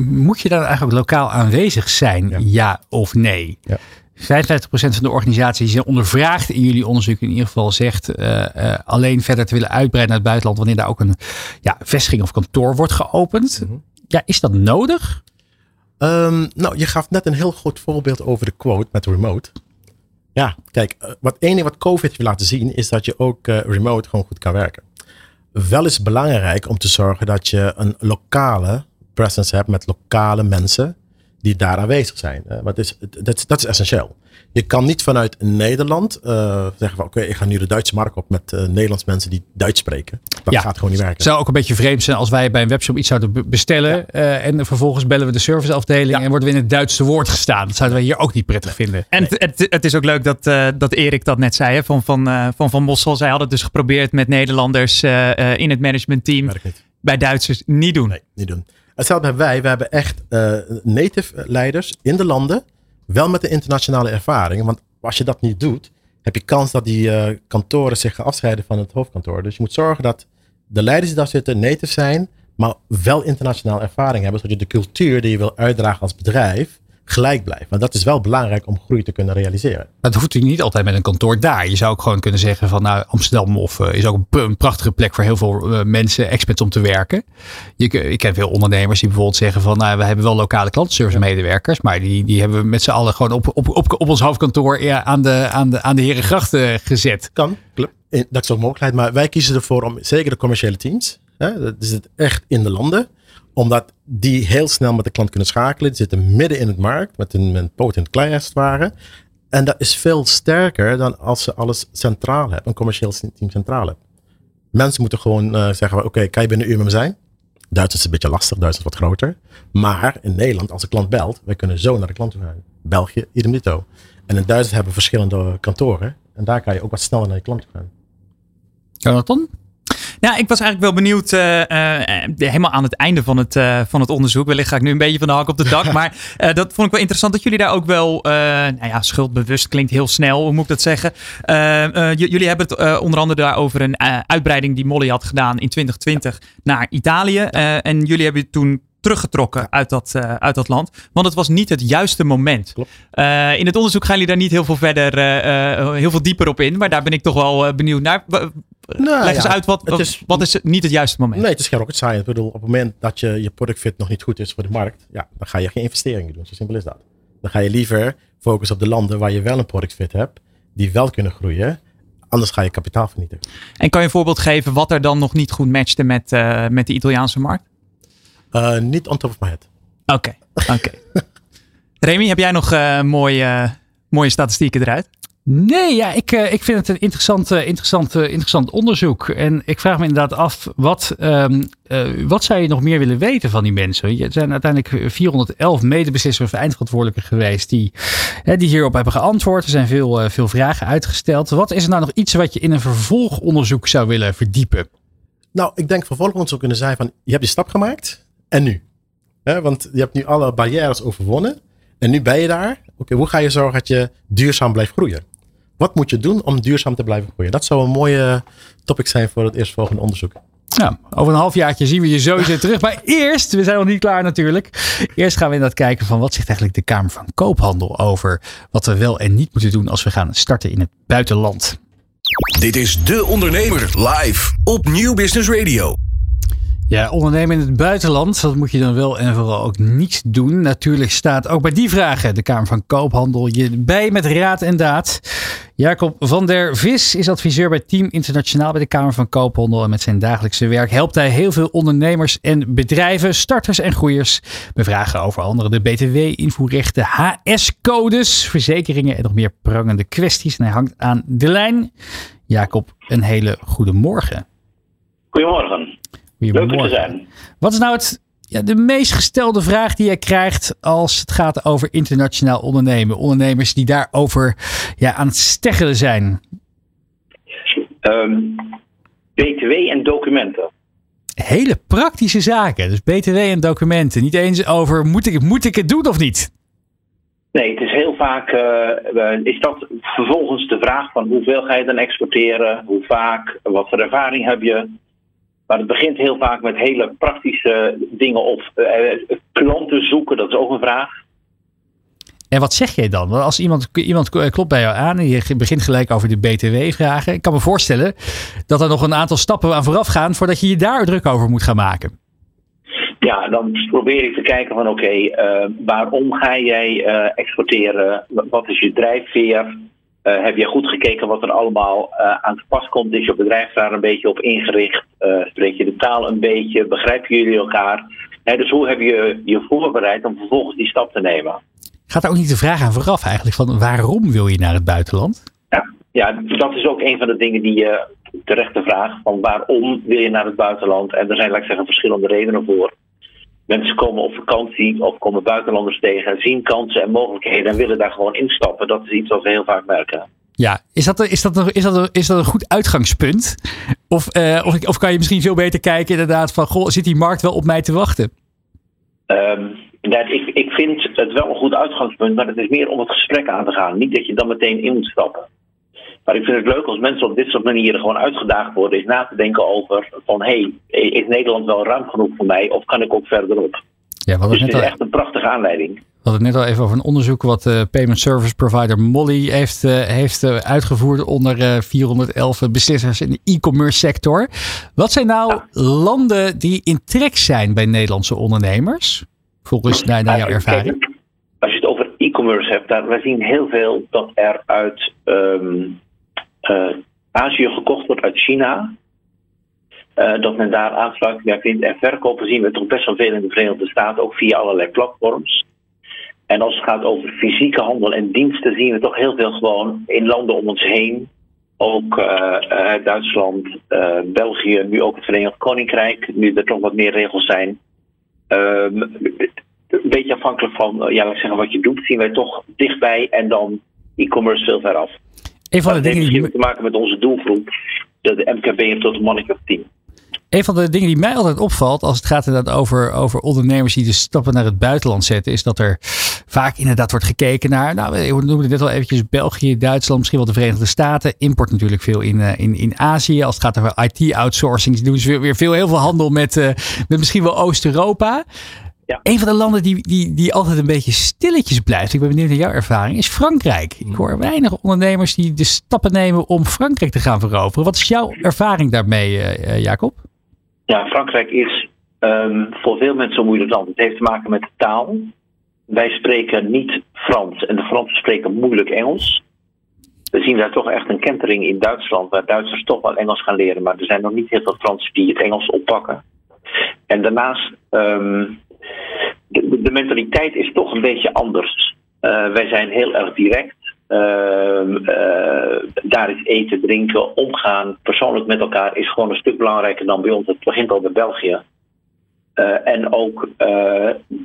moet je dan eigenlijk lokaal aanwezig zijn, ja, Ja. of nee? Ja. 55% van de organisaties die zijn ondervraagd in jullie onderzoek in ieder geval zegt eh, eh, alleen verder te willen uitbreiden naar het buitenland wanneer daar ook een ja, vestiging of kantoor wordt geopend. Mhm. Ja, is dat nodig? Ehm, nou, je gaf net een heel goed voorbeeld over de quote met remote. Ja, kijk, eh, wat enige wat COVID heeft laten zien is dat je ook remote gewoon goed kan werken. Wel is belangrijk om te zorgen dat je een lokale presence hebt met lokale mensen die daar aanwezig zijn. Want dat is, dat, is- dat is essentieel. Je kan niet vanuit Nederland eh, zeggen van oké, ik ga nu de Duitse markt op met eh Nederlands mensen die Duits spreken. Dat Ja. gaat gewoon niet werken. Het zou ook een beetje vreemd zijn als wij bij een webshop iets zouden be- bestellen eh, en vervolgens bellen we de serviceafdeling Ja. en worden we in het Duitse woord gestaan. Dat zouden wij hier ook niet prettig vinden. En het, het, het is ook leuk dat, eh, dat Erik dat net zei hè, van, van, eh, van Van Mossel. Zij hadden het dus geprobeerd met Nederlanders eh, eh, in het managementteam. Werkt niet. Bij Duitsers niet doen. Nee, niet doen. Hetzelfde hebben wij. We hebben echt eh, native leiders in de landen. Wel met de internationale ervaring. Want als je dat niet doet, heb je kans dat die eh, kantoren zich gaan afscheiden van het hoofdkantoor. Dus je moet zorgen dat de leiders die daar zitten native zijn, maar wel internationale ervaring hebben. Zodat je de cultuur die je wil uitdragen als bedrijf gelijk blijft. Want dat is wel belangrijk om groei te kunnen realiseren. Maar het hoeft natuurlijk niet altijd met een kantoor daar. Je zou ook gewoon kunnen zeggen van nou Amsterdam of eh, is ook een, prachtige plek voor heel veel eh, mensen, experts om te werken. Je, ik ken veel ondernemers die bijvoorbeeld zeggen van nou we hebben wel lokale klantenservice medewerkers, maar die, die hebben we met z'n allen gewoon op, op, op, op ons hoofdkantoor ja, aan, de, aan, de, aan de Herengracht eh, gezet. Kan, klopt. Dat is ook mogelijkheid. Maar wij kiezen ervoor om, zeker de commerciële teams, hè, dat is het echt in de landen, omdat die heel snel met de klant kunnen schakelen. Die zitten midden in het markt, met een, met een in het als het ware. En dat is veel sterker dan als ze alles centraal hebben, een commercieel team centraal hebben. Mensen moeten gewoon eh, zeggen, oké, kan je binnen een uur met me zijn? Duits is een beetje lastig, is wat groter. Maar in Nederland, als de klant belt, wij kunnen zo naar de klant toe gaan. België, idem dito. En in Duitsland hebben we verschillende kantoren. En daar kan je ook wat sneller naar je klant toe gaan. Jonathan? Ja, ik was eigenlijk wel benieuwd, eh, eh, helemaal aan het einde van het, eh, van het onderzoek. Wellicht ga ik nu een beetje van de hak op de dak. [LAUGHS] maar eh, dat vond ik wel interessant dat jullie daar ook wel, eh, nou ja, schuldbewust klinkt heel snel, hoe moet ik dat zeggen? Eh, eh, jullie hebben het eh, onder andere daar over een eh, uitbreiding die Molly had gedaan in 2020 naar Italië. Eh, en jullie hebben je toen teruggetrokken uit dat, eh, uit dat land. Want het was niet het juiste moment. Eh, in het onderzoek gaan jullie daar niet heel veel verder, eh, eh, heel veel dieper op in. Maar daar ben ik toch wel eh, benieuwd naar. Nou, Leg eens ja, uit, wat, het is- wat is niet het juiste moment? Nee, het is geen rocket science. Ik bedoel, op het moment dat je, je product fit nog niet goed is voor de markt, ja, dan ga je geen investeringen doen. Zo simpel is dat. Dan ga je liever focussen op de landen waar je wel een product fit hebt, die wel kunnen groeien. Anders ga je kapitaal vernietigen. En kan je een voorbeeld geven wat er dan nog niet goed matchte met, eh, met de Italiaanse markt? Eh, niet on top of my head. Oké, oké. [LAUGHS] Remy, heb jij nog eh, mooie, mooie statistieken eruit? Nee, ja, ik, eh, ik vind het een interessant, interessant, interessant onderzoek. En ik vraag me inderdaad af, wat, ehm, eh, wat zou je nog meer willen weten van die mensen? Er zijn uiteindelijk 411 medebeslissers of eindverantwoordelijken geweest die, hè, die hierop hebben geantwoord. Er zijn veel, eh, veel vragen uitgesteld. Wat is er nou nog iets wat je in een vervolgonderzoek zou willen verdiepen? Nou, ik denk vervolgens zou kunnen zijn van, je hebt die stap gemaakt en nu? Want je hebt nu alle barrières overwonnen en nu ben je daar. Oké, hoe ga je zorgen dat je duurzaam blijft groeien? Wat moet je doen om duurzaam te blijven groeien? Dat zou een mooie topic zijn voor het eerstvolgende onderzoek. Nou, over een halfjaartje zien we je sowieso [LAUGHS] terug. Maar eerst, we zijn nog niet klaar natuurlijk. Eerst gaan we inderdaad kijken van wat zegt eigenlijk de Kamer van Koophandel over wat we wel en niet moeten doen als we gaan starten in het buitenland. Dit is De Ondernemer live op Nieuw Business Radio. Ja, ondernemen in het buitenland, dat moet je dan wel en vooral ook niet doen. Natuurlijk staat ook bij die vragen de Kamer van Koophandel je bij met raad en daad. Jacob van der Vis is adviseur bij Team Internationaal bij de Kamer van Koophandel. En met zijn dagelijkse werk helpt hij heel veel ondernemers en bedrijven, starters en groeiers. Met vragen over andere de BTW-invoerrechten, HS-codes, verzekeringen en nog meer prangende kwesties. En hij hangt aan de lijn. Jacob, een hele goede morgen. Goedemorgen. Leuk er te zijn. Wat is nou het, ja, de meest gestelde vraag die je krijgt als het gaat over internationaal ondernemen? Ondernemers die daarover ja, aan het steggelen zijn. Um, BTW en documenten. Hele praktische zaken. Dus BTW en documenten. Niet eens over moet ik, moet ik het doen of niet? Nee, het is heel vaak, uh, is dat vervolgens de vraag van hoeveel ga je dan exporteren, hoe vaak, wat voor ervaring heb je. Maar het begint heel vaak met hele praktische dingen of uh, klanten zoeken, dat is ook een vraag. En wat zeg jij dan? Want als iemand, iemand klopt bij jou aan en je begint gelijk over de BTW-vragen. Ik kan me voorstellen dat er nog een aantal stappen aan vooraf gaan voordat je je daar druk over moet gaan maken. Ja, dan probeer ik te kijken van oké, okay, uh, waarom ga jij uh, exporteren? Wat is je drijfveer? Uh, heb je goed gekeken wat er allemaal uh, aan te pas komt? Is je bedrijf daar een beetje op ingericht? Uh, spreek je de taal een beetje? Begrijpen jullie elkaar? He, dus hoe heb je je voorbereid om vervolgens die stap te nemen? Gaat er ook niet de vraag aan vooraf eigenlijk van waarom wil je naar het buitenland? Ja, ja dat is ook een van de dingen die je terecht de vraag van waarom wil je naar het buitenland? En er zijn, laat ik zeggen, verschillende redenen voor. Mensen komen op vakantie of komen buitenlanders tegen, zien kansen en mogelijkheden en willen daar gewoon instappen. Dat is iets wat we heel vaak merken. Ja, is dat, is dat, een, is dat, een, is dat een goed uitgangspunt? Of, uh, of, of, kan je misschien veel beter kijken inderdaad van, goh, zit die markt wel op mij te wachten? Um, ik, ik vind het wel een goed uitgangspunt, maar het is meer om het gesprek aan te gaan. Niet dat je dan meteen in moet stappen. Maar ik vind het leuk als mensen op dit soort manieren gewoon uitgedaagd worden, is na te denken over van hé, hey, is Nederland wel ruim genoeg voor mij of kan ik ook verderop? Ja, dus het is al, echt een prachtige aanleiding. We hadden het net al even over een onderzoek wat de payment service provider Molly heeft, uh, heeft uh, uitgevoerd onder uh, 411 beslissers in de e-commerce sector. Wat zijn nou ja. landen die in trek zijn bij Nederlandse ondernemers? Volgens naar, naar jouw ervaring. Als je het over e-commerce hebt, daar, we zien heel veel dat er uit um, uh, Azië gekocht wordt uit China. Uh, dat men daar aansluiting vindt. En verkopen zien we toch best wel veel in de Verenigde Staten, ook via allerlei platforms. En als het gaat over fysieke handel en diensten, zien we toch heel veel gewoon in landen om ons heen. Ook uh, Duitsland, België, nu ook het Verenigd Koninkrijk, nu er toch wat meer regels zijn. Um, een beetje afhankelijk van ja, laat zeggen, wat je doet, zien wij toch dichtbij en dan e-commerce veel ver af. Een van de dat dingen heeft te maken met onze doelgroep, de, de MKB tot een mannetje of. Een van de dingen die mij altijd opvalt als het gaat inderdaad over, over ondernemers die de stappen naar het buitenland zetten, is dat er vaak inderdaad wordt gekeken naar, nou, we noemden het net al eventjes België, Duitsland, misschien wel de Verenigde Staten. Import natuurlijk veel in, uh, in, in Azië. Als het gaat over IT-outsourcing, doen ze weer, weer veel, heel veel handel met, uh, met misschien wel Oost-Europa. Ja. Een van de landen die, die, die altijd een beetje stilletjes blijft, ik ben benieuwd naar jouw ervaring, is Frankrijk. Ik hoor weinig ondernemers die de stappen nemen om Frankrijk te gaan veroveren. Wat is jouw ervaring daarmee, uh, Jacob? Ja, Frankrijk is um, voor veel mensen een moeilijk land. Het heeft te maken met de taal. Wij spreken niet Frans en de Fransen spreken moeilijk Engels. We zien daar toch echt een kentering in Duitsland, waar Duitsers toch wel Engels gaan leren, maar er zijn nog niet heel veel Fransen die het Engels oppakken. En daarnaast, um, de, mentaliteit is toch een beetje anders. Uh, wij zijn heel erg direct. Uh, uh, daar is eten, drinken, omgaan, persoonlijk met elkaar is gewoon een stuk belangrijker dan bij ons. Het begint al bij België. Uh, en ook,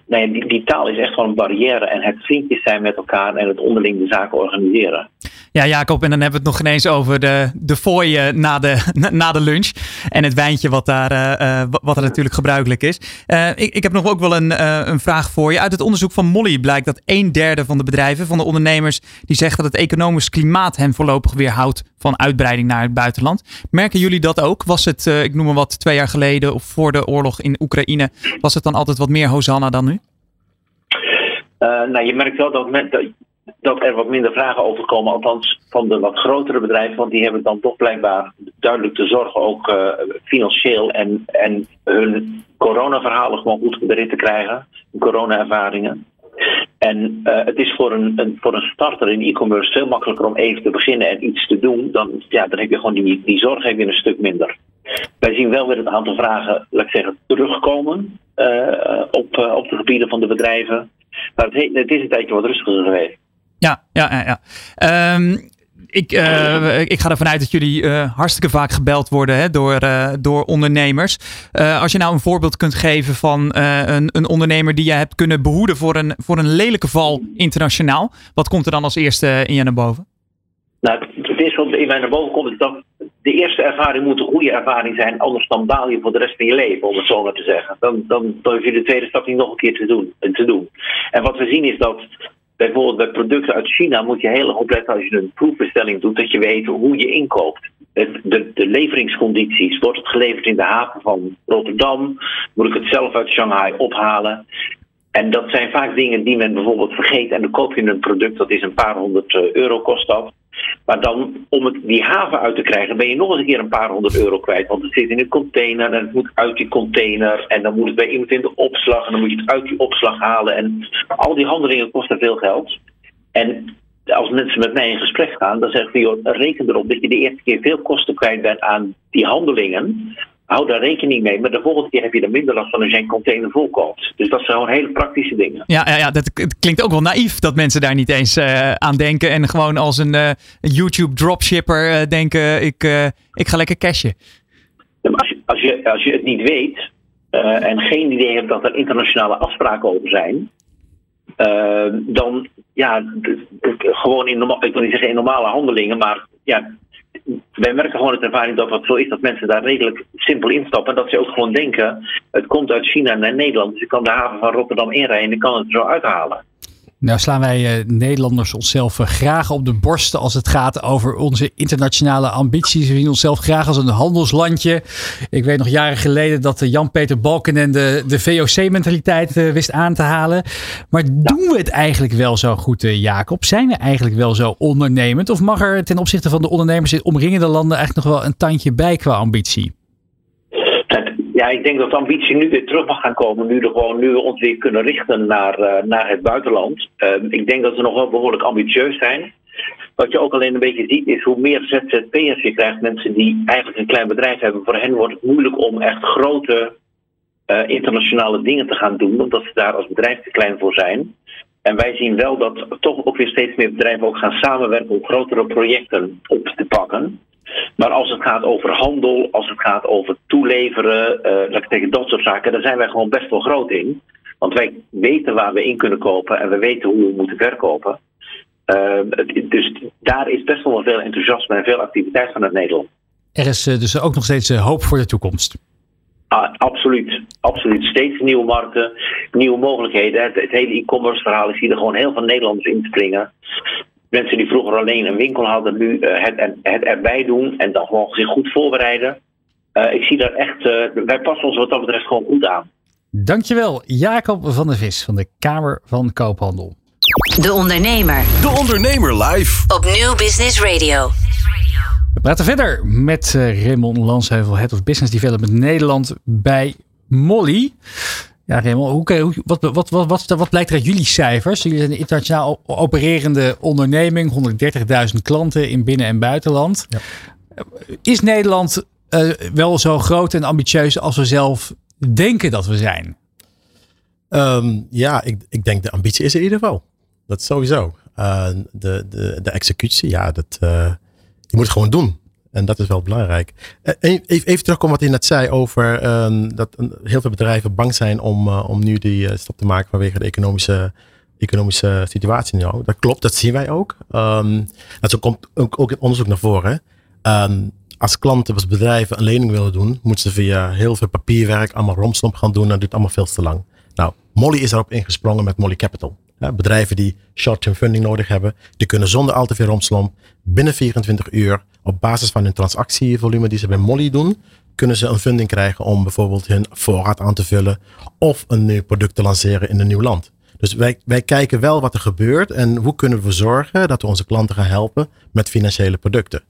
nee, die, die, taal is echt gewoon een barrière. En het vriendjes zijn met elkaar en het onderling de zaken organiseren. Ja, Jacob, en dan hebben we het nog ineens over de, de eh, na de, [LAUGHS] na de lunch. En het wijntje wat daar, uh, wat er natuurlijk gebruikelijk is. Uh, ik, ik heb nog ook wel een, een vraag voor je. Uit het onderzoek van Molly blijkt dat een derde van de bedrijven, van de ondernemers, die zegt dat het economisch klimaat hen voorlopig weerhoudt van uitbreiding naar het buitenland. Merken jullie dat ook? Was het, ik noem maar wat, twee jaar geleden of voor de oorlog in Oekraïne, was het dan altijd wat meer Hosanna dan nu? nou, je merkt wel dat, dat dat er wat minder vragen over komen, althans van de wat grotere bedrijven, want die hebben dan toch blijkbaar duidelijk te zorgen, ook uh, financieel en, en hun coronaverhalen gewoon goed de rit te krijgen, corona-ervaringen. En uh, het is voor een, een, voor een starter in e-commerce veel makkelijker om even te beginnen en iets te doen. Dan, ja, dan heb je gewoon die, die zorg heb je een stuk minder. Wij zien wel weer het aantal vragen, laat ik zeggen, terugkomen uh, op, op de gebieden van de bedrijven. Maar het, het is een tijdje wat rustiger geweest. Ja, ja, ja. Um, ik, uh, ik ga ervan uit dat jullie uh, hartstikke vaak gebeld worden hè, door, uh, door ondernemers. als je nou een voorbeeld kunt geven van een, een ondernemer die je hebt kunnen behoeden voor een, voor een lelijke val internationaal. Wat komt er dan als eerste in je naar boven? Nou, het eerste wat in mij naar boven komt is dat de eerste ervaring moet een goede ervaring zijn. Anders dan baal je voor de rest van je leven, om het zo maar te zeggen. Dan, dan, dan hoef je de tweede stap niet nog een keer te doen, te doen. En wat we zien is dat Bijvoorbeeld bij producten uit China moet je heel erg opletten als je een proefbestelling doet, dat je weet hoe je inkoopt. De, de, leveringscondities. Wordt het geleverd in de haven van Rotterdam? Moet ik het zelf uit Shanghai ophalen? En dat zijn vaak dingen die men bijvoorbeeld vergeet. En dan koop je een product dat is een paar honderd eh, euro kost dat. Maar dan, om het, die haven uit te krijgen, ben je nog eens een keer een paar honderd euro kwijt. Want het zit in een container en het moet uit die container. En dan moet het bij iemand in de opslag en dan moet je het uit die opslag halen. En al die handelingen kosten veel geld. En als mensen met mij in gesprek gaan, dan zeg ik: joh, reken erop dat je de eerste keer veel kosten kwijt bent aan die handelingen hou daar rekening mee. Maar de volgende keer heb je er minder last van als je een container vol koopt. Dus dat zijn gewoon hele praktische dingen. Ja, ja, ja dat klinkt ook wel naïef dat mensen daar niet eens uh, aan denken. En gewoon als een uh, YouTube dropshipper uh, denken, ik, ik ga lekker cashen. als, je, als, je, als je het niet weet en geen idee hebt dat er internationale afspraken over zijn. dan ja, gewoon in, normaal, ik wil niet zeggen in normale handelingen, maar ja, wij merken gewoon uit ervaring dat wat zo is, dat mensen daar redelijk simpel instappen. En dat ze ook gewoon denken, het komt uit China naar Nederland. Dus ik kan de haven van Rotterdam inrijden en ik kan het er zo uithalen. Nou slaan wij uh, Nederlanders onszelf uh, graag op de borst als het gaat over onze internationale ambities. We zien onszelf graag als een handelslandje. Ik weet nog jaren geleden dat uh, Jan-Peter Balken de, de VOC-mentaliteit wist aan te halen. Maar doen we het eigenlijk wel zo goed, Jacob? Zijn we eigenlijk wel zo ondernemend? Of mag er ten opzichte van de ondernemers in omringende landen eigenlijk nog wel een tandje bij qua ambitie? Ja, ik denk dat de ambitie nu weer terug mag gaan komen. Nu, we gewoon, nu we ons weer kunnen richten naar, uh, naar het buitenland. Uh, ik denk dat we nog wel behoorlijk ambitieus zijn. Wat je ook alleen een beetje ziet is hoe meer ZZP'ers je krijgt. Mensen die eigenlijk een klein bedrijf hebben. Voor hen wordt het moeilijk om echt grote uh, internationale dingen te gaan doen. Omdat ze daar als bedrijf te klein voor zijn. En wij zien wel dat toch ook weer steeds meer bedrijven ook gaan samenwerken om grotere projecten op te pakken. Maar als het gaat over handel, als het gaat over toeleveren, uh, laat ik zeggen, dat soort zaken, daar zijn wij gewoon best wel groot in. Want wij weten waar we in kunnen kopen en we weten hoe we moeten verkopen. Uh, dus daar is best wel veel enthousiasme en veel activiteit vanuit Nederland. Er is uh, dus ook nog steeds hoop voor de toekomst. Ah, absoluut, absoluut. Steeds nieuwe markten, nieuwe mogelijkheden. Het, het hele e-commerce verhaal, ik zie er gewoon heel veel Nederlanders in springen mensen die vroeger alleen een winkel hadden, nu uh, het, het erbij doen en dan gewoon zich goed voorbereiden. Uh, ik zie daar echt, uh, wij passen ons wat dat betreft gewoon goed aan. Dankjewel, Jacob van der Vis van de Kamer van Koophandel. De Ondernemer. De Ondernemer live. Op Nieuw Business Radio. We praten verder met Raymond Lansheuvel, Head of Business Development Nederland bij Molly. Ja, Raymond, hoe, wat, wat, wat, wat, wat blijkt er uit jullie cijfers? Jullie zijn een internationaal opererende onderneming, 130.000 klanten in binnen- en buitenland. Ja. Is Nederland uh, wel zo groot en ambitieus als we zelf denken dat we zijn? Um, ja, ik, ik denk de ambitie is er in ieder geval. Dat sowieso. Uh, de, de, de executie, ja, dat, uh, je moet het gewoon doen. En dat is wel belangrijk. Eh, even, even terugkomen wat je net zei over um, dat heel veel bedrijven bang zijn om, uh, om nu die uh, stap te maken vanwege de economische economische situatie ook. Dat klopt, dat zien wij ook. Um, dat zo komt ook, ook in onderzoek naar voren. Um, als klanten, als bedrijven een lening willen doen, moeten ze via heel veel papierwerk allemaal romslomp gaan doen. En dat duurt allemaal veel te lang. Nou, Molly is erop ingesprongen met Molly Capital. Ja, bedrijven die short-term funding nodig hebben, die kunnen zonder al te veel romslomp binnen 24 uur op basis van hun transactievolume die ze bij Molly doen, kunnen ze een funding krijgen om bijvoorbeeld hun voorraad aan te vullen of een nieuw product te lanceren in een nieuw land. Dus wij, wij kijken wel wat er gebeurt en hoe kunnen we zorgen dat we onze klanten gaan helpen met financiële producten.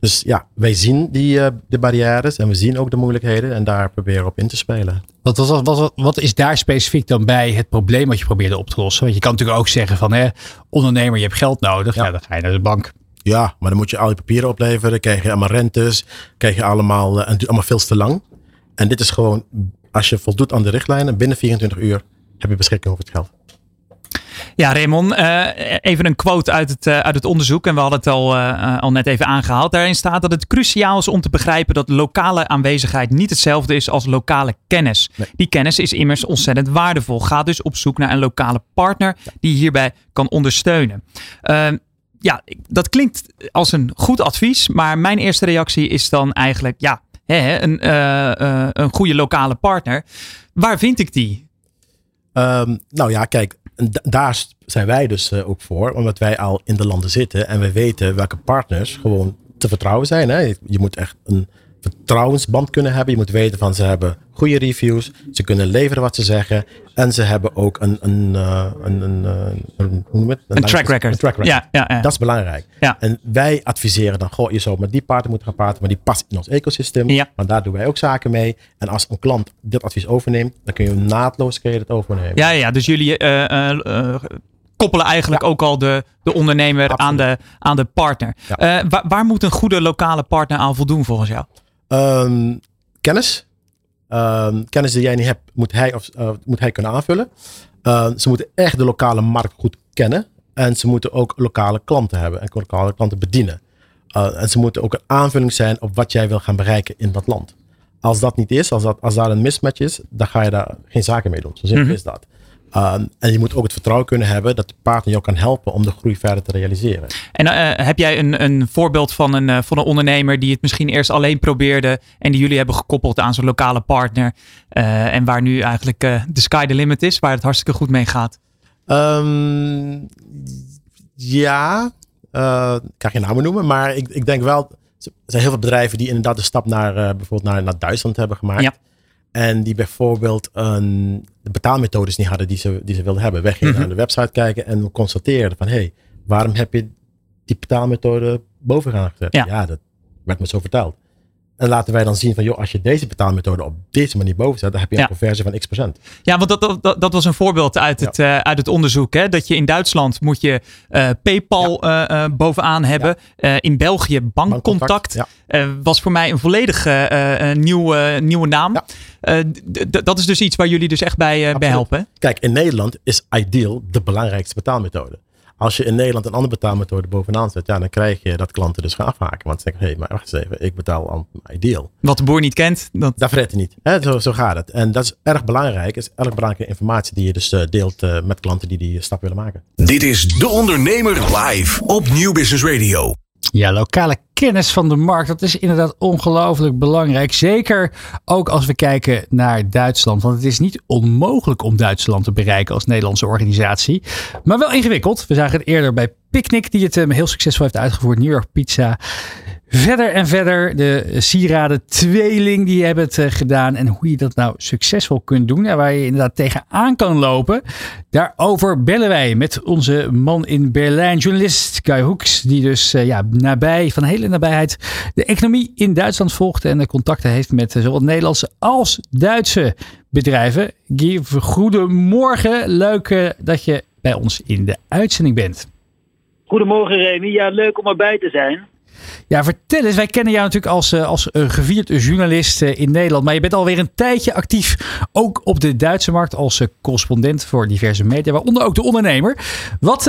Dus ja, wij zien die, uh, de barrières en we zien ook de moeilijkheden en daar proberen we op in te spelen. Wat, wat, wat, wat, is daar specifiek dan bij het probleem wat je probeert op te lossen? Want je kan natuurlijk ook zeggen van hè, ondernemer, je hebt geld nodig. Ja. ja dan ga je naar de bank. Ja, maar dan moet je al je papieren opleveren. Dan krijg je allemaal rentes. krijg je allemaal, en het duurt allemaal veel te lang. En dit is gewoon, als je voldoet aan de richtlijnen, binnen 24 uur heb je beschikking over het geld. Ja, Raymond, uh, even een quote uit het, uh, uit het onderzoek. En we hadden het al, uh, al net even aangehaald. Daarin staat dat het cruciaal is om te begrijpen dat lokale aanwezigheid niet hetzelfde is als lokale kennis. Nee. Die kennis is immers ontzettend waardevol. Ga dus op zoek naar een lokale partner die hierbij kan ondersteunen. Ehm, ja, dat klinkt als een goed advies. Maar mijn eerste reactie is dan eigenlijk, ja, hè, een, een goede lokale partner. Waar vind ik die? Um, nou ja, kijk, daar zijn wij dus uh, ook voor, omdat wij al in de landen zitten en we weten welke partners gewoon te vertrouwen zijn. Hè? Je moet echt een vertrouwensband kunnen hebben. Je moet weten van ze hebben goede reviews, ze kunnen leveren wat ze zeggen en ze hebben ook een, een, uh, een, een, een, hoe het? een, track record. Een track record. Ja, ja, ja. Dat is belangrijk. Ja. En wij adviseren dan, goh, je zou met die partner moeten gaan praten, maar die past in ons ecosysteem. Ja. Want daar doen wij ook zaken mee. En als een klant dit advies overneemt, dan kun je naadloos kun je het overnemen. Ja, ja, dus jullie uh, uh, koppelen eigenlijk ook al de, de ondernemer aan de, aan de partner. Waar, waar moet een goede lokale partner aan voldoen volgens jou? Um, kennis. Um, kennis die jij niet hebt, moet hij, of, uh, moet hij kunnen aanvullen. Uh, ze moeten echt de lokale markt goed kennen. En ze moeten ook lokale klanten hebben en lokale klanten bedienen. Uh, en ze moeten ook een aanvulling zijn op wat jij wil gaan bereiken in dat land. Als dat niet is, als, dat, als daar een mismatch is, dan ga je daar geen zaken mee doen. Zo simpel mm -hmm. is dat. Um, en je moet ook het vertrouwen kunnen hebben dat de partner jou kan helpen om de groei verder te realiseren. En uh, heb jij een, een voorbeeld van een, uh, van een ondernemer die het misschien eerst alleen probeerde en die jullie hebben gekoppeld aan zijn lokale partner uh, en waar nu eigenlijk de sky the limit is, waar het hartstikke goed mee gaat? Um, ja, ik kan geen namen noemen, maar ik, ik denk wel, er zijn heel veel bedrijven die inderdaad de stap naar bijvoorbeeld naar, naar Duitsland hebben gemaakt. Ja. En die bijvoorbeeld een, de betaalmethodes niet hadden die ze, die ze wilden hebben. Wij gingen mm -hmm. naar de website kijken en we constateerden van hé, hey, waarom heb je die betaalmethode bovenaan gezet? Ja. ja, dat werd me zo verteld. En laten wij dan zien van, joh, als je deze betaalmethode op deze manier boven zet, dan heb je een conversie van x procent. Ja, want dat, dat, dat was een voorbeeld uit het, ja. uh, uit het onderzoek. Hè? Dat je in Duitsland moet je uh, PayPal ja. uh, bovenaan hebben. in België bankcontact. was voor mij een volledig nieuwe, nieuwe naam. dat is dus iets waar jullie dus echt bij, bij helpen. Kijk, in Nederland is Ideal de belangrijkste betaalmethode. Als je in Nederland een andere betaalmethode bovenaan zet, ja, dan krijg je dat klanten dus gaan afhaken. Want ze zeggen, hé, hey, maar wacht eens even, ik betaal aan ideal. Wat de boer niet kent, dat... Dat verret hij niet. Hè, zo, zo gaat het. En dat is erg belangrijk. is erg belangrijke informatie die je dus uh, deelt uh, met klanten die die stap willen maken. Dit is De Ondernemer live op Nieuw Business Radio. Ja, lokale kennis van de markt, dat is inderdaad ongelooflijk belangrijk. Zeker ook als we kijken naar Duitsland. Want het is niet onmogelijk om Duitsland te bereiken als Nederlandse organisatie. Maar wel ingewikkeld. We zagen het eerder bij Picnic, die het heel succesvol heeft uitgevoerd. New York Pizza. Verder en verder, de sieraden tweeling, die hebben het gedaan. En hoe je dat nou succesvol kunt doen. En waar je inderdaad tegenaan kan lopen. Daarover bellen wij met onze man in Berlijn, journalist Guy Hoeks. Die dus ja, nabij, van hele nabijheid, de economie in Duitsland volgt. En contacten heeft met zowel Nederlandse als Duitse bedrijven. Guy, goedemorgen. Leuk dat je bij ons in de uitzending bent. Goedemorgen Remy. Ja, leuk om erbij te zijn. Ja, vertel eens. Wij kennen jou natuurlijk als, als een gevierd journalist in Nederland. Maar je bent alweer een tijdje actief. Ook op de Duitse markt als correspondent voor diverse media. Waaronder ook de ondernemer. Wat,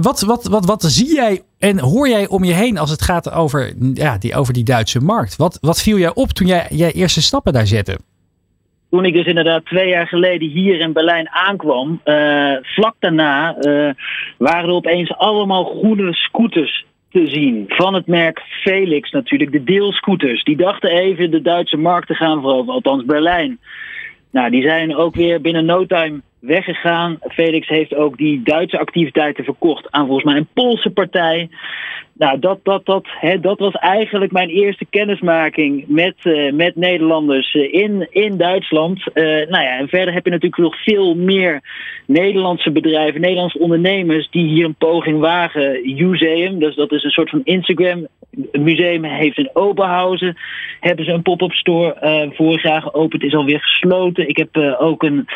wat, wat, wat, wat zie jij en hoor jij om je heen als het gaat over, ja, die, over die Duitse markt? Wat, wat viel jij op toen jij jij eerste stappen daar zette? toen ik dus inderdaad twee jaar geleden hier in Berlijn aankwam, vlak daarna waren er opeens allemaal groene scooters te zien. Van het merk Felix natuurlijk, de deelscooters. Die dachten even de Duitse markt te gaan veroveren, althans Berlijn. Nou, die zijn ook weer binnen no time weggegaan. Felix heeft ook die Duitse activiteiten verkocht aan volgens mij een Poolse partij. Nou, dat, dat, dat, hè, dat was eigenlijk mijn eerste kennismaking met, uh, met Nederlanders uh, in, in Duitsland. Uh, nou ja, en verder heb je natuurlijk nog veel meer Nederlandse bedrijven, Nederlandse ondernemers die hier een poging wagen. Museum, dus dat is een soort van Instagram museum, heeft in Oberhausen. Hebben ze een pop-up store vorig jaar geopend, is alweer gesloten. Ik heb ook een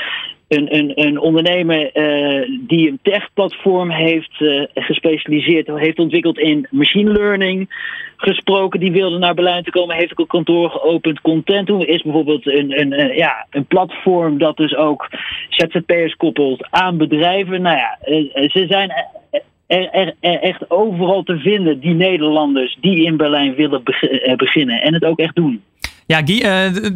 een, een, een ondernemer uh, die een tech-platform heeft uh, gespecialiseerd, heeft ontwikkeld in machine learning, gesproken. Die wilde naar Berlijn te komen, heeft ook een kantoor geopend. Contentum is bijvoorbeeld een, een, ja, een platform dat dus ook ZZP'ers koppelt aan bedrijven. Nou ja, uh, ze zijn er, echt overal te vinden, die Nederlanders die in Berlijn willen beginnen en het ook echt doen. Ja, Guy, uh,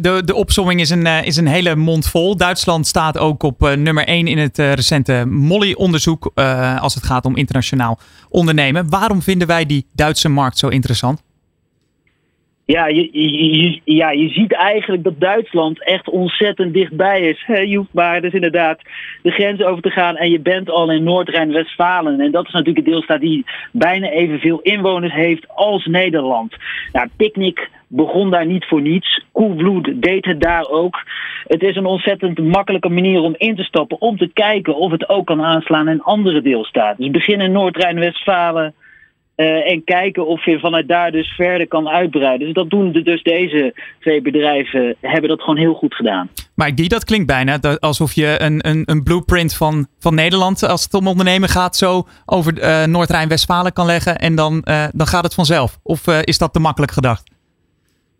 de, de opzomming is een, uh, is een hele mond vol. Duitsland staat ook op uh, nummer 1 in het recente Molly-onderzoek als het gaat om internationaal ondernemen. Waarom vinden wij die Duitse markt zo interessant? Ja je, je, ja, je ziet eigenlijk dat Duitsland echt ontzettend dichtbij is. Je hoeft maar dus inderdaad de grens over te gaan en je bent al in Noord-Rijn-Westfalen. En dat is natuurlijk een deelstaat die bijna evenveel inwoners heeft als Nederland. Nou, Picnic begon daar niet voor niets. Coolblue deed het daar ook. Het is een ontzettend makkelijke manier om in te stappen, om te kijken of het ook kan aanslaan in andere deelstaten. Dus begin in Noord-Rijn-Westfalen. Uh, en kijken of je vanuit daar dus verder kan uitbreiden. Dus dat doen de, dus deze twee bedrijven, hebben dat gewoon heel goed gedaan. Maar die, dat klinkt bijna alsof je een, een, een blueprint van, van Nederland, als het om ondernemen gaat, zo over uh, Noord-Rijn-Westfalen kan leggen en dan, uh, dan gaat het vanzelf. Of is dat te makkelijk gedacht?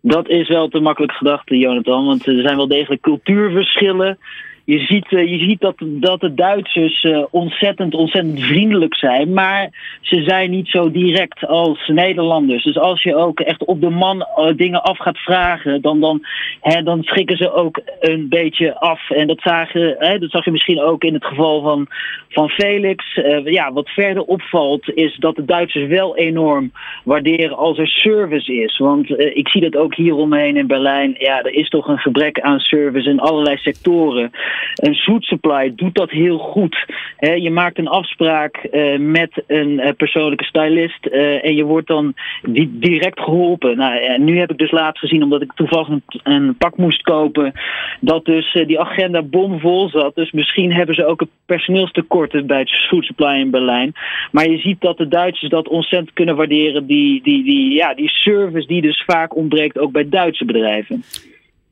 Dat is wel te makkelijk gedacht, Jonathan. Want er zijn wel degelijk cultuurverschillen je ziet, uh, je ziet dat, dat de Duitsers uh, ontzettend, ontzettend vriendelijk zijn. Maar ze zijn niet zo direct als Nederlanders. Dus als je ook echt op de man uh, dingen af gaat vragen, dan, dan, hè, dan schrikken ze ook een beetje af. En dat, zagen, hè, dat zag je misschien ook in het geval van, van Felix. ja, wat verder opvalt is dat de Duitsers wel enorm waarderen als er service is. Want ik zie dat ook hier omheen in Berlijn. Ja, er is toch een gebrek aan service in allerlei sectoren. Een Food Supply doet dat heel goed. je maakt een afspraak uh, met een uh, persoonlijke stylist uh, en je wordt dan di direct geholpen. Nou, nu heb ik dus laatst gezien, omdat ik toevallig een, een pak moest kopen, dat dus die agenda bomvol zat. Dus misschien hebben ze ook een personeelstekort bij het Food Supply in Berlijn. Maar je ziet dat de Duitsers dat ontzettend kunnen waarderen, die, die, die, ja, die service die dus vaak ontbreekt ook bij Duitse bedrijven.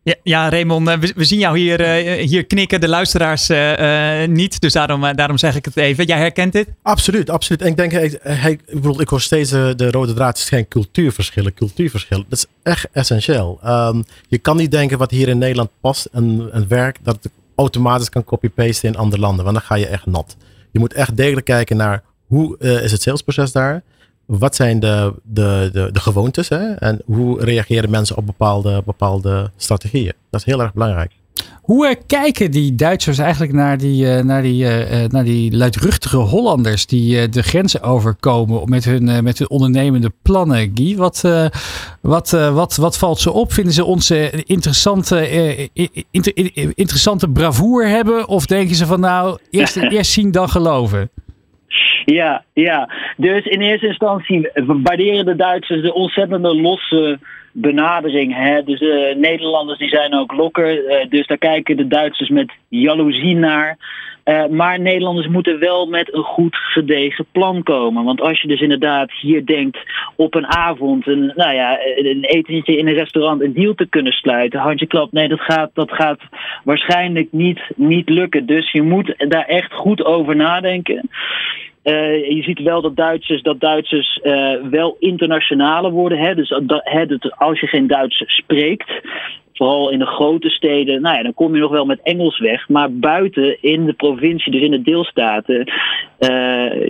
Ja, ja Raymond, eh, we, zien jou hier, uh, hier knikken, de luisteraars uh, niet. Dus daarom, daarom zeg ik het even. Jij herkent dit? Absoluut, absoluut. En ik denk, ik, bedoel, ik hoor steeds de rode draad, het geen cultuurverschillen, cultuurverschillen. Dat is echt essentieel. Um, je kan niet denken wat hier in Nederland past, een, een werk, dat het automatisch kan copy-pasten in andere landen. Want dan ga je echt nat. Je moet echt degelijk kijken naar hoe is het salesproces daar wat zijn de, de, de, de gewoontes hè? en hoe reageren mensen op bepaalde, bepaalde strategieën. Dat is heel erg belangrijk. Hoe uh, kijken die Duitsers eigenlijk naar die, uh, naar die, uh, naar die luidruchtige Hollanders die de grenzen overkomen met hun, met hun ondernemende plannen, Guy? Wat, wat, wat, wat valt ze op? Vinden ze onze interessante, inter, interessante bravoer hebben? Of denken ze van nou, eerst, [LAUGHS] eerst zien dan geloven? Ja, ja. Dus in eerste instantie waarderen de Duitsers de ontzettende losse benadering. Hè? Dus uh, Nederlanders die zijn ook lokker. Uh, dus daar kijken de Duitsers met jaloezie naar. Uh, maar Nederlanders moeten wel met een goed gedegen plan komen. Want als je dus inderdaad hier denkt op een avond, een, nou ja, een etentje in een restaurant, een deal te kunnen sluiten, handje klap, nee, dat gaat, dat gaat waarschijnlijk niet, niet lukken. Dus je moet daar echt goed over nadenken. Uh, je ziet wel dat Duitsers, dat Duitsers uh, wel internationaler worden. Hè? Dus dat, hè, als je geen Duits spreekt, vooral in de grote steden, nou ja, dan kom je nog wel met Engels weg. Maar buiten in de provincie, dus in de deelstaten,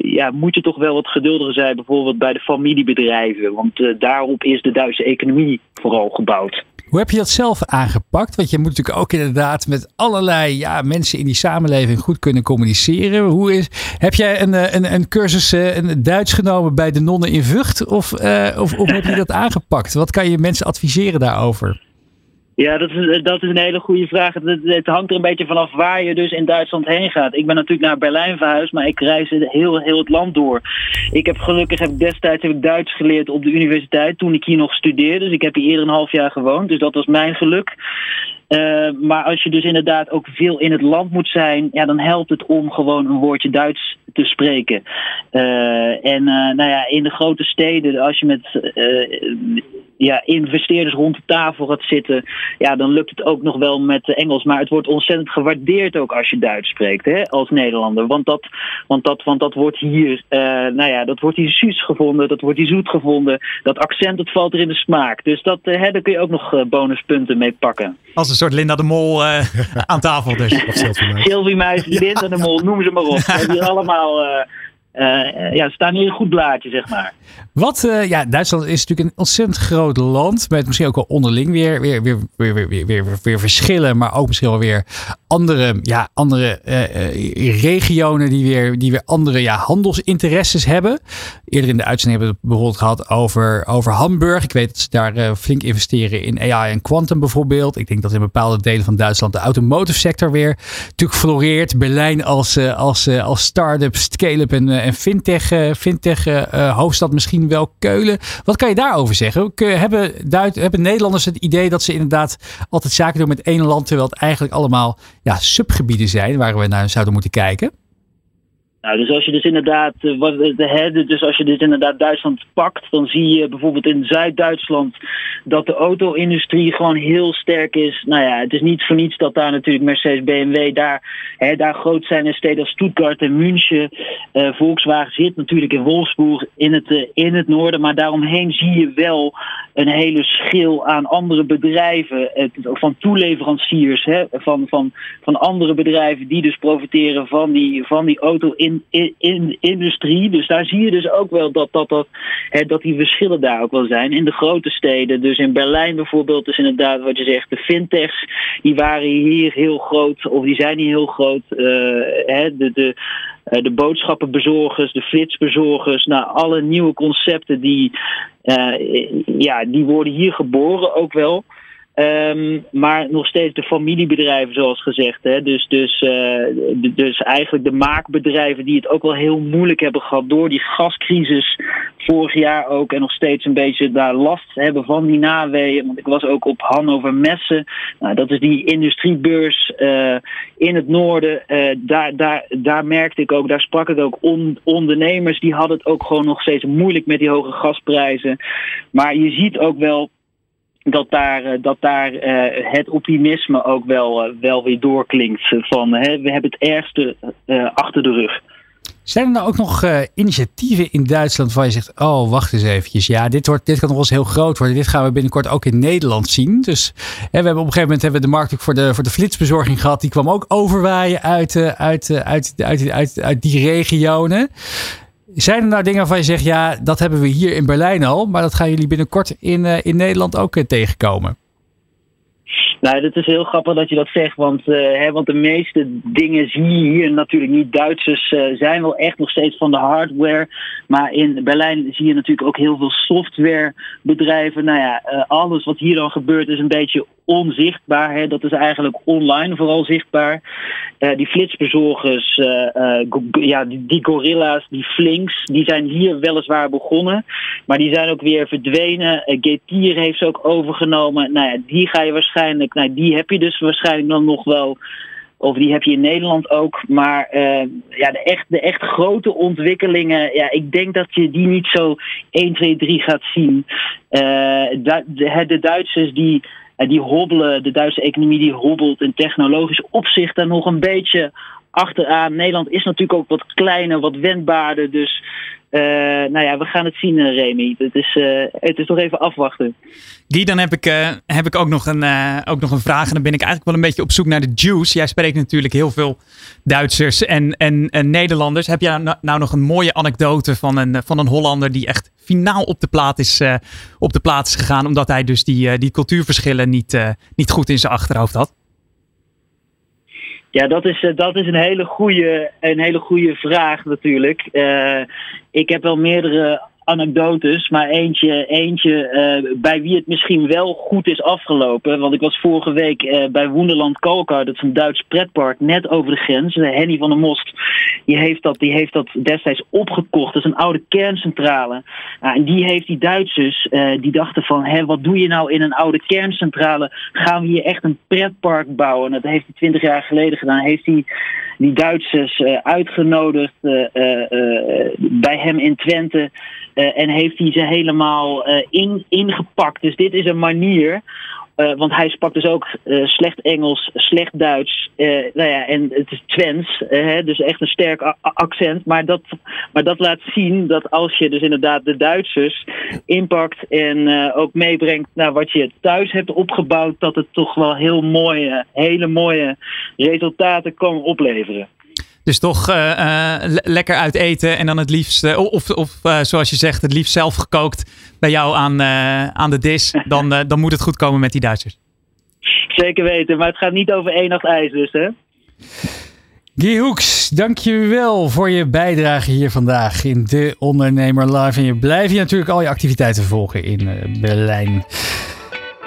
ja, moet je toch wel wat geduldiger zijn, bijvoorbeeld bij de familiebedrijven. Want daarop is de Duitse economie vooral gebouwd. Hoe heb je dat zelf aangepakt? Want je moet natuurlijk ook inderdaad met allerlei ja, mensen in die samenleving goed kunnen communiceren. Hoe is, heb jij een, eh, een, een cursus uh, een Duits genomen bij de nonnen in Vught? Of, uh, of, of heb je dat aangepakt? Wat kan je mensen adviseren daarover? Ja, dat is, dat is een hele goede vraag. Het, het, hangt er een beetje vanaf waar je dus in Duitsland heen gaat. Ik ben natuurlijk naar Berlijn verhuisd, maar ik reis heel, heel het land door. Ik heb gelukkig heb destijds heb ik Duits geleerd op de universiteit toen ik hier nog studeerde. Dus ik heb hier eerder een half jaar gewoond. Dus dat was mijn geluk. Uh, maar als je dus inderdaad ook veel in het land moet zijn, ja, dan helpt het om gewoon een woordje Duits te spreken. Uh, en nou ja, in de grote steden, als je met ja, investeerders rond de tafel gaat zitten, ja, dan lukt het ook nog wel met Engels. Maar het wordt ontzettend gewaardeerd ook als je Duits spreekt, hè, als Nederlander. Want dat, want dat, want dat wordt hier, nou ja, dat wordt hier zuus gevonden, dat wordt hier zoet gevonden. Dat accent, dat valt er in de smaak. Dus dat, hè, daar kun je ook nog bonuspunten mee pakken. Als een soort Linda de Mol uh, [LAUGHS] aan tafel dus. Sylvie Muis, Linda de Mol, noem ze maar op. We hebben hier allemaal... Uh, ja, staan hier een goed blaadje, zeg maar. Wat, uh, ja, Duitsland is natuurlijk een ontzettend groot land. Met misschien ook wel onderling weer, weer, weer, weer, weer, weer, weer, verschillen. Maar ook misschien wel weer andere, ja, andere uh, regionen die weer, die weer andere ja, handelsinteresses hebben. Eerder in de uitzending hebben we het bijvoorbeeld gehad over, over Hamburg. Ik weet dat ze daar flink investeren in AI en quantum bijvoorbeeld. Ik denk dat in bepaalde delen van Duitsland de automotive sector weer natuurlijk floreert. Berlijn als, als, als start-up, scale-up en, en fintech, fintech hoofdstad misschien wel Keulen. Wat kan je daarover zeggen? Hebben, hebben Nederlanders het idee dat ze inderdaad altijd zaken doen met één land, terwijl het eigenlijk allemaal ja, subgebieden zijn waar we naar zouden moeten kijken? Nou, dus als je dus inderdaad, eh, wat, de, dus als je dus inderdaad Duitsland pakt, dan zie je bijvoorbeeld in Zuid-Duitsland dat de auto-industrie gewoon heel sterk is. Nou ja, het is niet voor niets dat daar natuurlijk Mercedes, BMW daar, hè, daar groot zijn in steden als Stuttgart en München. Uh, Volkswagen zit natuurlijk in Wolfsburg in het, uh, in het noorden, maar daaromheen zie je wel een hele schil aan andere bedrijven, van toeleveranciers, hè, van, van, van andere bedrijven die dus profiteren van die, van die auto-industrie in, in, industrie. Dus daar zie je dus ook wel dat, dat, dat, hè, dat die verschillen daar ook wel zijn. In de grote steden, dus in Berlijn bijvoorbeeld, is inderdaad wat je zegt, de fintechs, die waren hier heel groot, of die zijn hier heel groot. Uh, hè, de, de, uh, de boodschappenbezorgers, de flitsbezorgers, nou, alle nieuwe concepten die, uh, ja, die worden hier geboren ook wel. Um, maar nog steeds de familiebedrijven, zoals gezegd. Hè? Dus, dus, uh, dus eigenlijk de maakbedrijven die het ook wel heel moeilijk hebben gehad door die gascrisis vorig jaar ook. En nog steeds een beetje daar last hebben van die naweeën. Want ik was ook op Hannover Messen. Nou, dat is die industriebeurs uh, in het noorden. Uh, daar, daar, daar merkte ik ook, daar sprak ik ook on, ondernemers. Die hadden het ook gewoon nog steeds moeilijk met die hoge gasprijzen. Maar je ziet ook wel dat daar, eh, dat daar uh, het optimisme ook wel, uh, wel weer doorklinkt. Van hè, we hebben het ergste achter de rug. Zijn er nou ook nog initiatieven in Duitsland waar je zegt: Oh, wacht eens eventjes. Ja, dit, wordt, dit kan nog wel eens heel groot worden. Dit gaan we binnenkort ook in Nederland zien. Dus hè, we hebben op een gegeven moment hebben we de markt ook voor de, voor de flitsbezorging gehad. Die kwam ook overwaaien uit, uit, uit, uit, uit, uit, uit die regionen. Zijn er nou dingen waarvan je zegt, ja, dat hebben we hier in Berlijn al, maar dat gaan jullie binnenkort in, uh, in Nederland ook uh, tegenkomen? Nou, dat is heel grappig dat je dat zegt, want, uh, hè, want de meeste dingen zie je hier natuurlijk niet. Duitsers zijn wel echt nog steeds van de hardware, maar in Berlijn zie je natuurlijk ook heel veel softwarebedrijven. Nou ja, alles wat hier dan gebeurt is een beetje onzichtbaar. Hè? Dat is eigenlijk online vooral zichtbaar. Uh, die flitsbezorgers, uh, uh, ja, die, gorilla's, die flinks, die zijn hier weliswaar begonnen. Maar die zijn ook weer verdwenen. Getir heeft ze ook overgenomen. Nou ja, die ga je waarschijnlijk, nou, die heb je dus waarschijnlijk dan nog wel. Of die heb je in Nederland ook. Maar ja, de echt, de echt grote ontwikkelingen. Ja, ik denk dat je die niet zo 1, 2, 3 gaat zien. De, de Duitsers die die hobbelen, de Duitse economie die hobbelt in technologisch opzicht daar nog een beetje achteraan. Nederland is natuurlijk ook wat kleiner, wat wendbaarder. Dus uh, nou ja, we gaan het zien, uh, Remy. Het is, uh, het is nog even afwachten. Guy, dan heb ik, heb ik ook, nog een, ook nog een vraag. En dan ben ik eigenlijk wel een beetje op zoek naar de juice. Jij spreekt natuurlijk heel veel Duitsers en, en, en Nederlanders. Heb jij nou, nou, nog een mooie anekdote van een, van een Hollander die echt finaal op de plaat is, op de plaat is gegaan. Omdat hij dus die, die cultuurverschillen niet, niet goed in zijn achterhoofd had? Ja, dat is, dat is een, hele goede, een hele goede vraag natuurlijk. Uh, ik heb wel meerdere anekdotes, maar eentje, eentje uh, bij wie het misschien wel goed is afgelopen. Want ik was vorige week uh, bij Woenderland Kalkar, dat is een Duits pretpark, net over de grens. Henny van der Most, die heeft dat, die heeft dat destijds opgekocht. Dat is een oude kerncentrale. Nou, en die heeft die Duitsers, die dachten van, wat doe je nou in een oude kerncentrale? Gaan we hier echt een pretpark bouwen? Dat heeft hij twintig jaar geleden gedaan. Heeft hij die Duitsers uitgenodigd bij hem in Twente. En heeft hij ze helemaal in, ingepakt. Dus dit is een manier. Uh, want hij sprak dus ook slecht Engels, slecht Duits. nou ja, en het is Twents, hè, dus echt een sterk accent. Maar dat, maar dat laat zien dat als je dus inderdaad de Duitsers inpakt en ook meebrengt naar wat je thuis hebt opgebouwd, dat het toch wel heel mooie, hele mooie resultaten kan opleveren. Dus toch uh, uh, lekker uit eten en dan het liefst, uh, of, of zoals je zegt, het liefst zelf gekookt bij jou aan, aan de dis. [LAUGHS] Dan, dan moet het goed komen met die Duitsers. Zeker weten, maar het gaat niet over één nacht ijs dus hè. Guy Hoeks, dankjewel voor je bijdrage hier vandaag in De Ondernemer Live. En je blijft je natuurlijk al je activiteiten volgen in Berlijn.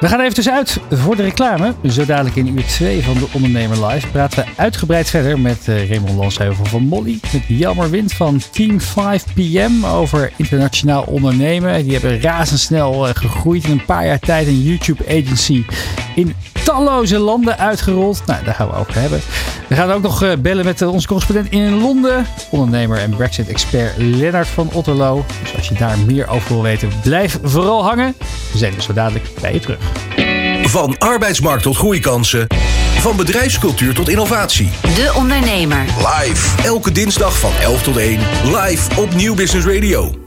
We gaan even tussenuit voor de reclame. Zo dadelijk in uur 2 van de Ondernemer Live praten we uitgebreid verder met uh, Raymond Lansheuvel van Molly. Met Jelmer Wind van Team 5PM over internationaal ondernemen. Die hebben razendsnel uh, gegroeid in een paar jaar tijd. Een YouTube agency in talloze landen uitgerold. Nou, daar gaan we over hebben. We gaan ook nog uh, bellen met onze correspondent in Londen. Ondernemer en Brexit-expert Lennart van Otterlo. Dus als je daar meer over wil weten, blijf vooral hangen. We zijn dus zo dadelijk bij je terug. Van arbeidsmarkt tot groeikansen. Van bedrijfscultuur tot innovatie. De Ondernemer. Live. Elke dinsdag van 11 tot 1. Live op Nieuw Business Radio.